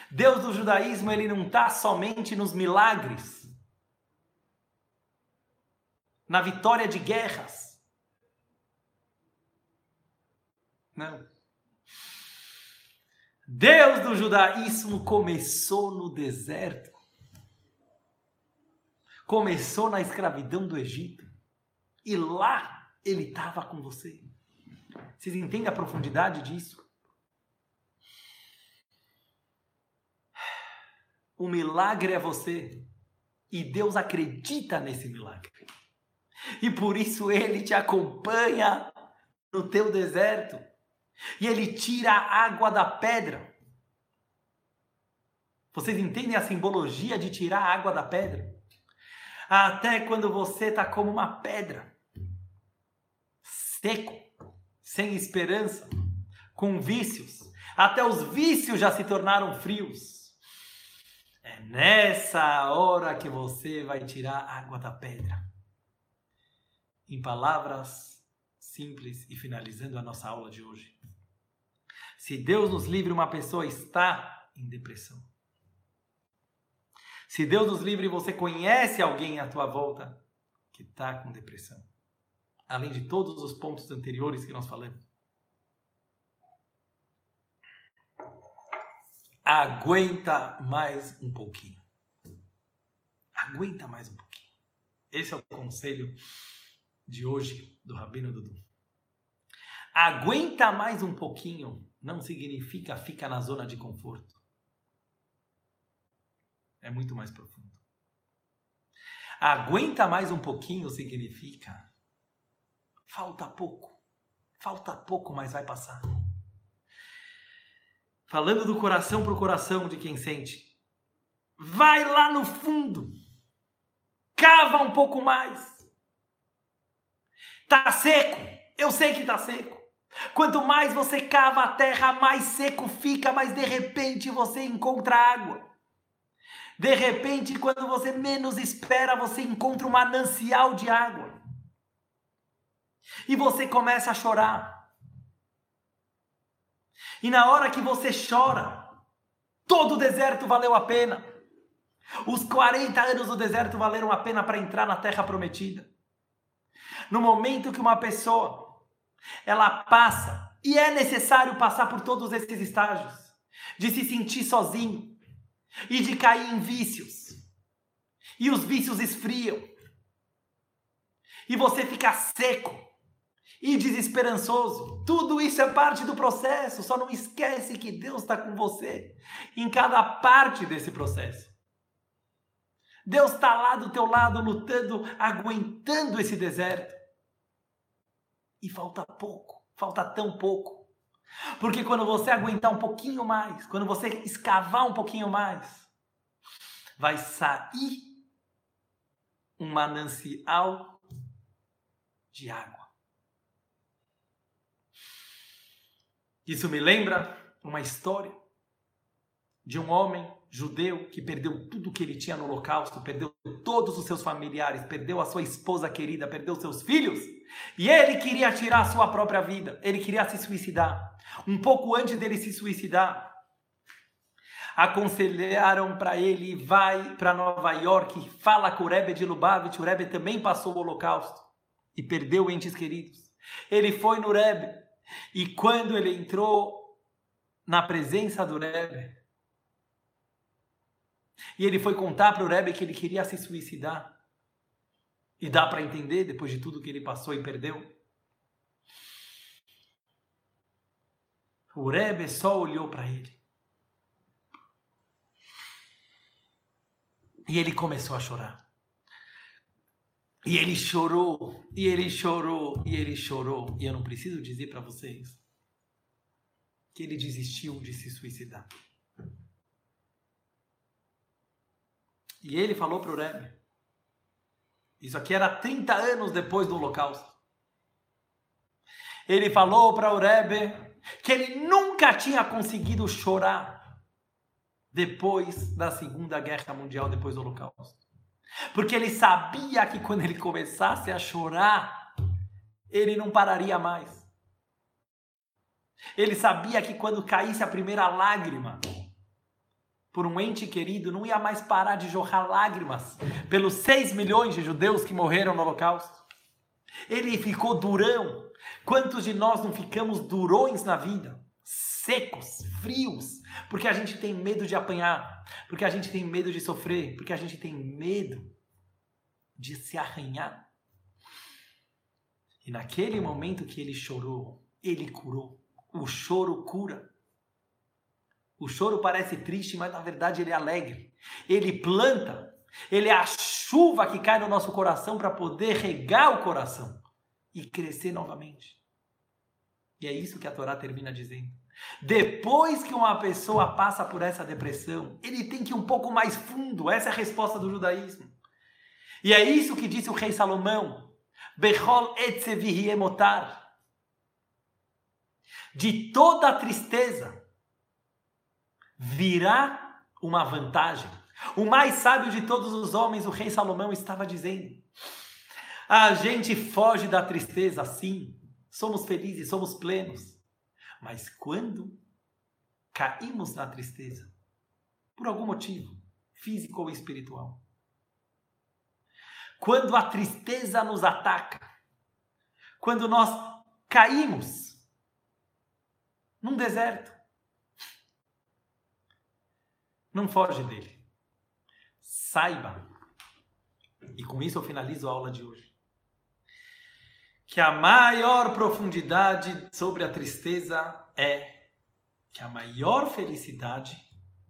Deus do judaísmo ele não está somente nos milagres, na vitória de guerras. Não. Deus do judaísmo começou no deserto. Começou na escravidão do Egito. E lá ele estava com você. Vocês entendem a profundidade disso? O milagre é você. E Deus acredita nesse milagre. E por isso ele te acompanha no teu deserto. E ele tira a água da pedra. Vocês entendem a simbologia de tirar a água da pedra? Até quando você está como uma pedra, seco, sem esperança, com vícios. Até os vícios já se tornaram frios. É nessa hora que você vai tirar a água da pedra. Em palavras simples e finalizando a nossa aula de hoje. Se Deus nos livre, uma pessoa está em depressão. Se Deus nos livre, você conhece alguém à tua volta que está com depressão. Além de todos os pontos anteriores que nós falamos. Aguenta mais um pouquinho. Aguenta mais um pouquinho. Esse é o conselho de hoje do Rabino Dudu. Aguenta mais um pouquinho não significa fica na zona de conforto. É muito mais profundo. Aguenta mais um pouquinho significa falta pouco. Falta pouco, mas vai passar. Falando do coração para o coração de quem sente. Vai lá no fundo. Cava um pouco mais. Tá seco. Eu sei que tá seco. Quanto mais você cava a terra, mais seco fica, mas de repente você encontra água. De repente, quando você menos espera, você encontra um manancial de água. E você começa a chorar. E na hora que você chora, todo o deserto valeu a pena. Os 40 anos do deserto valeram a pena para entrar na terra prometida. No momento que uma pessoa ela passa e é necessário passar por todos esses estágios de se sentir sozinho e de cair em vícios. E os vícios esfriam. E você fica seco e desesperançoso. Tudo isso é parte do processo. Só não esquece que Deus está com você em cada parte desse processo. Deus está lá do teu lado, lutando, aguentando esse deserto. E falta pouco, falta tão pouco. Porque quando você aguentar um pouquinho mais, quando você escavar um pouquinho mais, vai sair um manancial de água. Isso me lembra uma história de um homem judeu que perdeu tudo que ele tinha no holocausto, perdeu todos os seus familiares, perdeu a sua esposa querida, perdeu seus filhos, e ele queria tirar a sua própria vida, ele queria se suicidar. Um pouco antes dele se suicidar, aconselharam para ele, vai para Nova York, fala com o Rebbe de Lubavitch, o Rebbe também passou o holocausto e perdeu entes queridos. Ele foi no Rebbe, e quando ele entrou na presença do Rebbe, e ele foi contar para o Rebbe que ele queria se suicidar, e dá para entender depois de tudo que ele passou e perdeu. O Rebbe só olhou para ele. E ele começou a chorar. E ele chorou, e ele chorou, e ele chorou. E eu não preciso dizer para vocês que ele desistiu de se suicidar. E ele falou para o Rebbe. Isso aqui era 30 anos depois do Holocausto. Ele falou para o Rebbe que ele nunca tinha conseguido chorar depois da Segunda Guerra Mundial, depois do Holocausto. Porque ele sabia que quando ele começasse a chorar, ele não pararia mais. Ele sabia que quando caísse a primeira lágrima por um ente querido, não ia mais parar de jorrar lágrimas pelos 6 milhões de judeus que morreram no Holocausto. Ele ficou durão. Quantos de nós não ficamos durões na vida? Secos, frios, porque a gente tem medo de apanhar, porque a gente tem medo de sofrer, porque a gente tem medo de se arranhar. E naquele momento que ele chorou, ele curou. O choro cura. O choro parece triste, mas na verdade ele é alegre. Ele planta. Ele é a chuva que cai no nosso coração para poder regar o coração e crescer novamente. E é isso que a Torá termina dizendo. Depois que uma pessoa passa por essa depressão, ele tem que ir um pouco mais fundo. Essa é a resposta do judaísmo. E é isso que disse o rei Salomão. Bechol emotar. De toda a tristeza virá uma vantagem. O mais sábio de todos os homens, o rei Salomão, estava dizendo: a gente foge da tristeza, sim, somos felizes, somos plenos. Mas quando caímos na tristeza, por algum motivo, físico ou espiritual, quando a tristeza nos ataca, quando nós caímos num deserto, não foge dele. Saiba, e com isso eu finalizo a aula de hoje que a maior profundidade sobre a tristeza é que a maior felicidade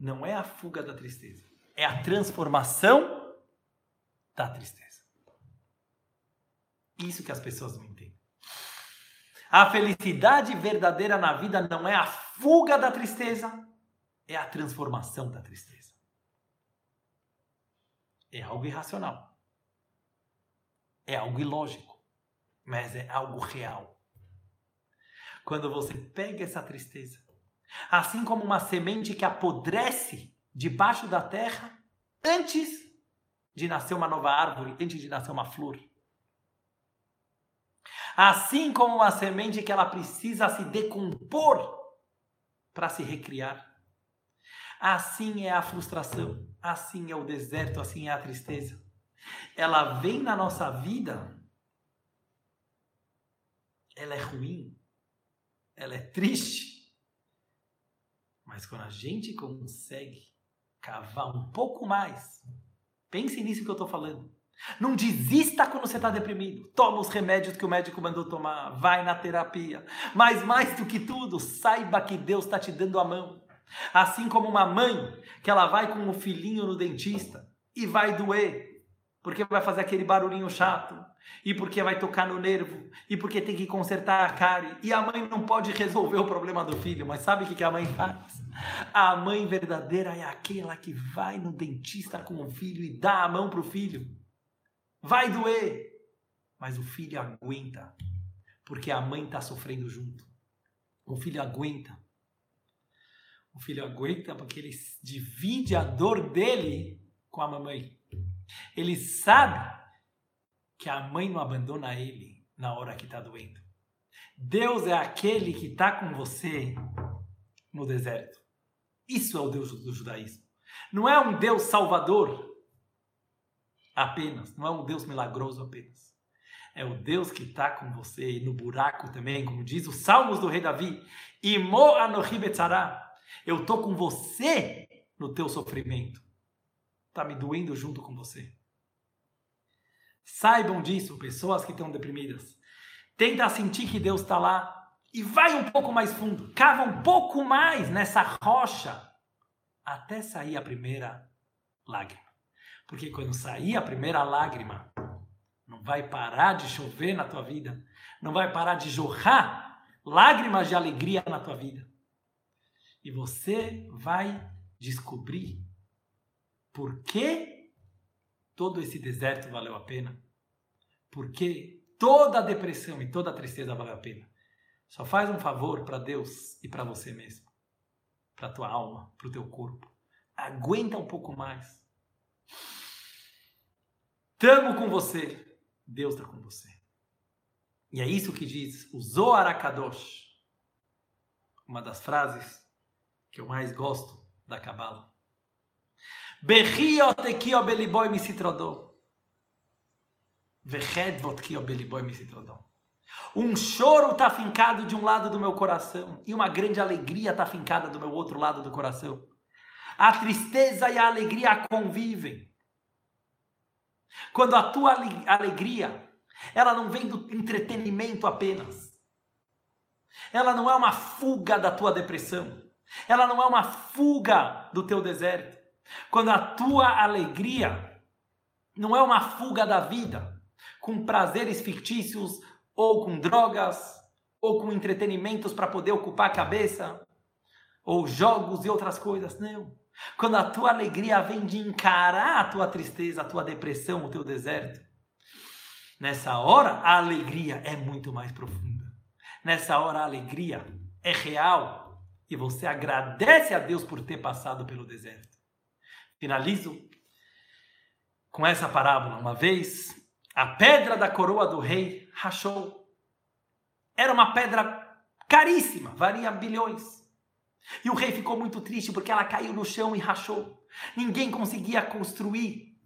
não é a fuga da tristeza, é a transformação da tristeza. Isso que as pessoas não entendem. A felicidade verdadeira na vida não é a fuga da tristeza, é a transformação da tristeza. É algo irracional. É algo ilógico mas é algo real. Quando você pega essa tristeza, assim como uma semente que apodrece debaixo da terra antes de nascer uma nova árvore, antes de nascer uma flor. Assim como uma semente que ela precisa se decompor para se recriar. Assim é a frustração, assim é o deserto, assim é a tristeza. Ela vem na nossa vida ela é ruim, ela é triste. Mas quando a gente consegue cavar um pouco mais, pense nisso que eu estou falando. Não desista quando você está deprimido. Toma os remédios que o médico mandou tomar. Vai na terapia. Mas mais do que tudo, saiba que Deus está te dando a mão. Assim como uma mãe que ela vai com o filhinho no dentista e vai doer, porque vai fazer aquele barulhinho chato e porque vai tocar no nervo, e porque tem que consertar a cárie, e a mãe não pode resolver o problema do filho, mas sabe o que a mãe faz? A mãe verdadeira é aquela que vai no dentista com o filho e dá a mão para o filho. Vai doer, mas o filho aguenta, porque a mãe está sofrendo junto. O filho aguenta. O filho aguenta porque ele divide a dor dele com a mamãe. Ele sabe que a mãe não abandona ele na hora que está doendo. Deus é aquele que está com você no deserto. Isso é o Deus do judaísmo. Não é um Deus salvador apenas, não é um Deus milagroso apenas. É o Deus que está com você no buraco também, como diz os Salmos do rei Davi. Imo anohi betzara. Eu estou com você no teu sofrimento. Está me doendo junto com você. Saibam disso, pessoas que estão deprimidas. Tenta sentir que Deus está lá e vai um pouco mais fundo. Cava um pouco mais nessa rocha até sair a primeira lágrima. Porque quando sair a primeira lágrima, não vai parar de chover na tua vida, não vai parar de jorrar lágrimas de alegria na tua vida. E você vai descobrir por que todo esse deserto valeu a pena? Porque toda a depressão e toda a tristeza valeu a pena. Só faz um favor para Deus e para você mesmo, para tua alma, para o teu corpo. Aguenta um pouco mais. Tamo com você. Deus está com você. E é isso que diz o Zohar Akadosh, uma das frases que eu mais gosto da Kabbalah. Bechiot beliboy misitrodó. Vechedvot kio beliboy misitrodó. Um choro está fincado de um lado do meu coração e uma grande alegria está fincada do meu outro lado do coração. A tristeza e a alegria convivem. Quando a tua alegria, ela não vem do entretenimento apenas. Ela não é uma fuga da tua depressão. Ela não é uma fuga do teu deserto. Quando a tua alegria não é uma fuga da vida, com prazeres fictícios, ou com drogas, ou com entretenimentos para poder ocupar a cabeça, ou jogos e outras coisas. Não. Quando a tua alegria vem de encarar a tua tristeza, a tua depressão, o teu deserto, nessa hora a alegria é muito mais profunda. Nessa hora a alegria é real e você agradece a Deus por ter passado pelo deserto. Finalizo com essa parábola. Uma vez, a pedra da coroa do rei rachou. Era uma pedra caríssima, valia bilhões. E o rei ficou muito triste porque ela caiu no chão e rachou. Ninguém conseguia construir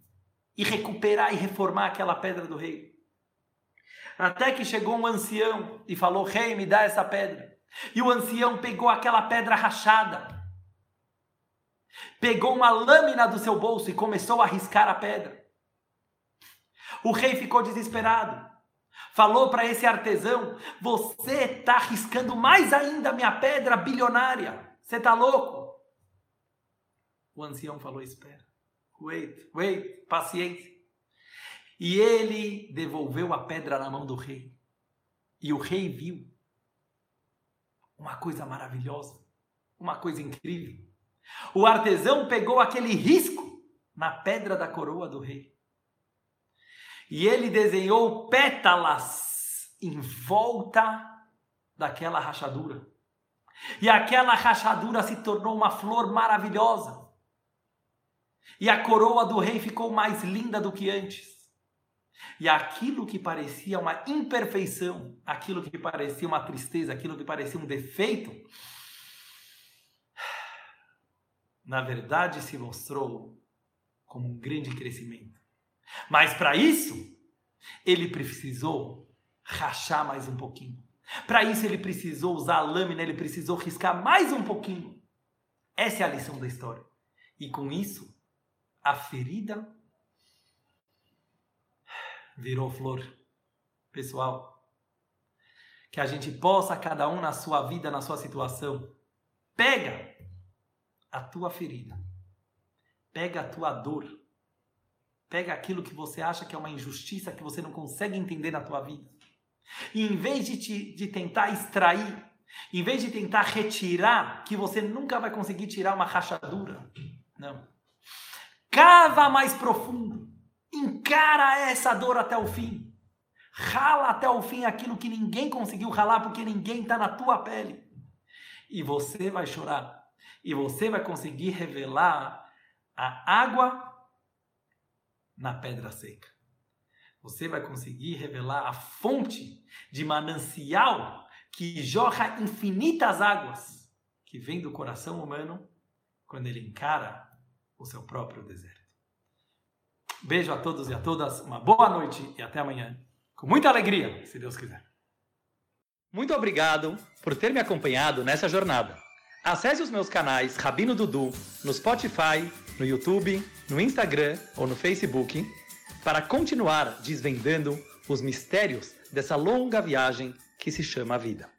e recuperar e reformar aquela pedra do rei. Até que chegou um ancião e falou: Rei, me dá essa pedra. E o ancião pegou aquela pedra rachada pegou uma lâmina do seu bolso e começou a riscar a pedra. O rei ficou desesperado. Falou para esse artesão: Você está riscando mais ainda minha pedra bilionária. Você está louco? O ancião falou: Espera. Wait, wait, paciência. E ele devolveu a pedra na mão do rei. E o rei viu uma coisa maravilhosa, uma coisa incrível. O artesão pegou aquele risco na pedra da coroa do rei. E ele desenhou pétalas em volta daquela rachadura. E aquela rachadura se tornou uma flor maravilhosa. E a coroa do rei ficou mais linda do que antes. E aquilo que parecia uma imperfeição, aquilo que parecia uma tristeza, aquilo que parecia um defeito, na verdade se mostrou como um grande crescimento. Mas para isso, ele precisou rachar mais um pouquinho. Para isso, ele precisou usar a lâmina, ele precisou riscar mais um pouquinho. Essa é a lição da história. E com isso, a ferida virou flor. Pessoal, que a gente possa, cada um na sua vida, na sua situação, pega a tua ferida, pega a tua dor, pega aquilo que você acha que é uma injustiça que você não consegue entender na tua vida. E em vez de, te, de tentar extrair, em vez de tentar retirar, que você nunca vai conseguir tirar uma rachadura, não. Cava mais profundo, encara essa dor até o fim. Rala até o fim aquilo que ninguém conseguiu ralar porque ninguém está na tua pele. E você vai chorar e você vai conseguir revelar a água na pedra seca. Você vai conseguir revelar a fonte de manancial que jorra infinitas águas que vem do coração humano quando ele encara o seu próprio deserto. Beijo a todos e a todas, uma boa noite e até amanhã, com muita alegria, se Deus quiser. Muito obrigado por ter me acompanhado nessa jornada. Acesse os meus canais Rabino Dudu no Spotify, no YouTube, no Instagram ou no Facebook para continuar desvendando os mistérios dessa longa viagem que se chama vida.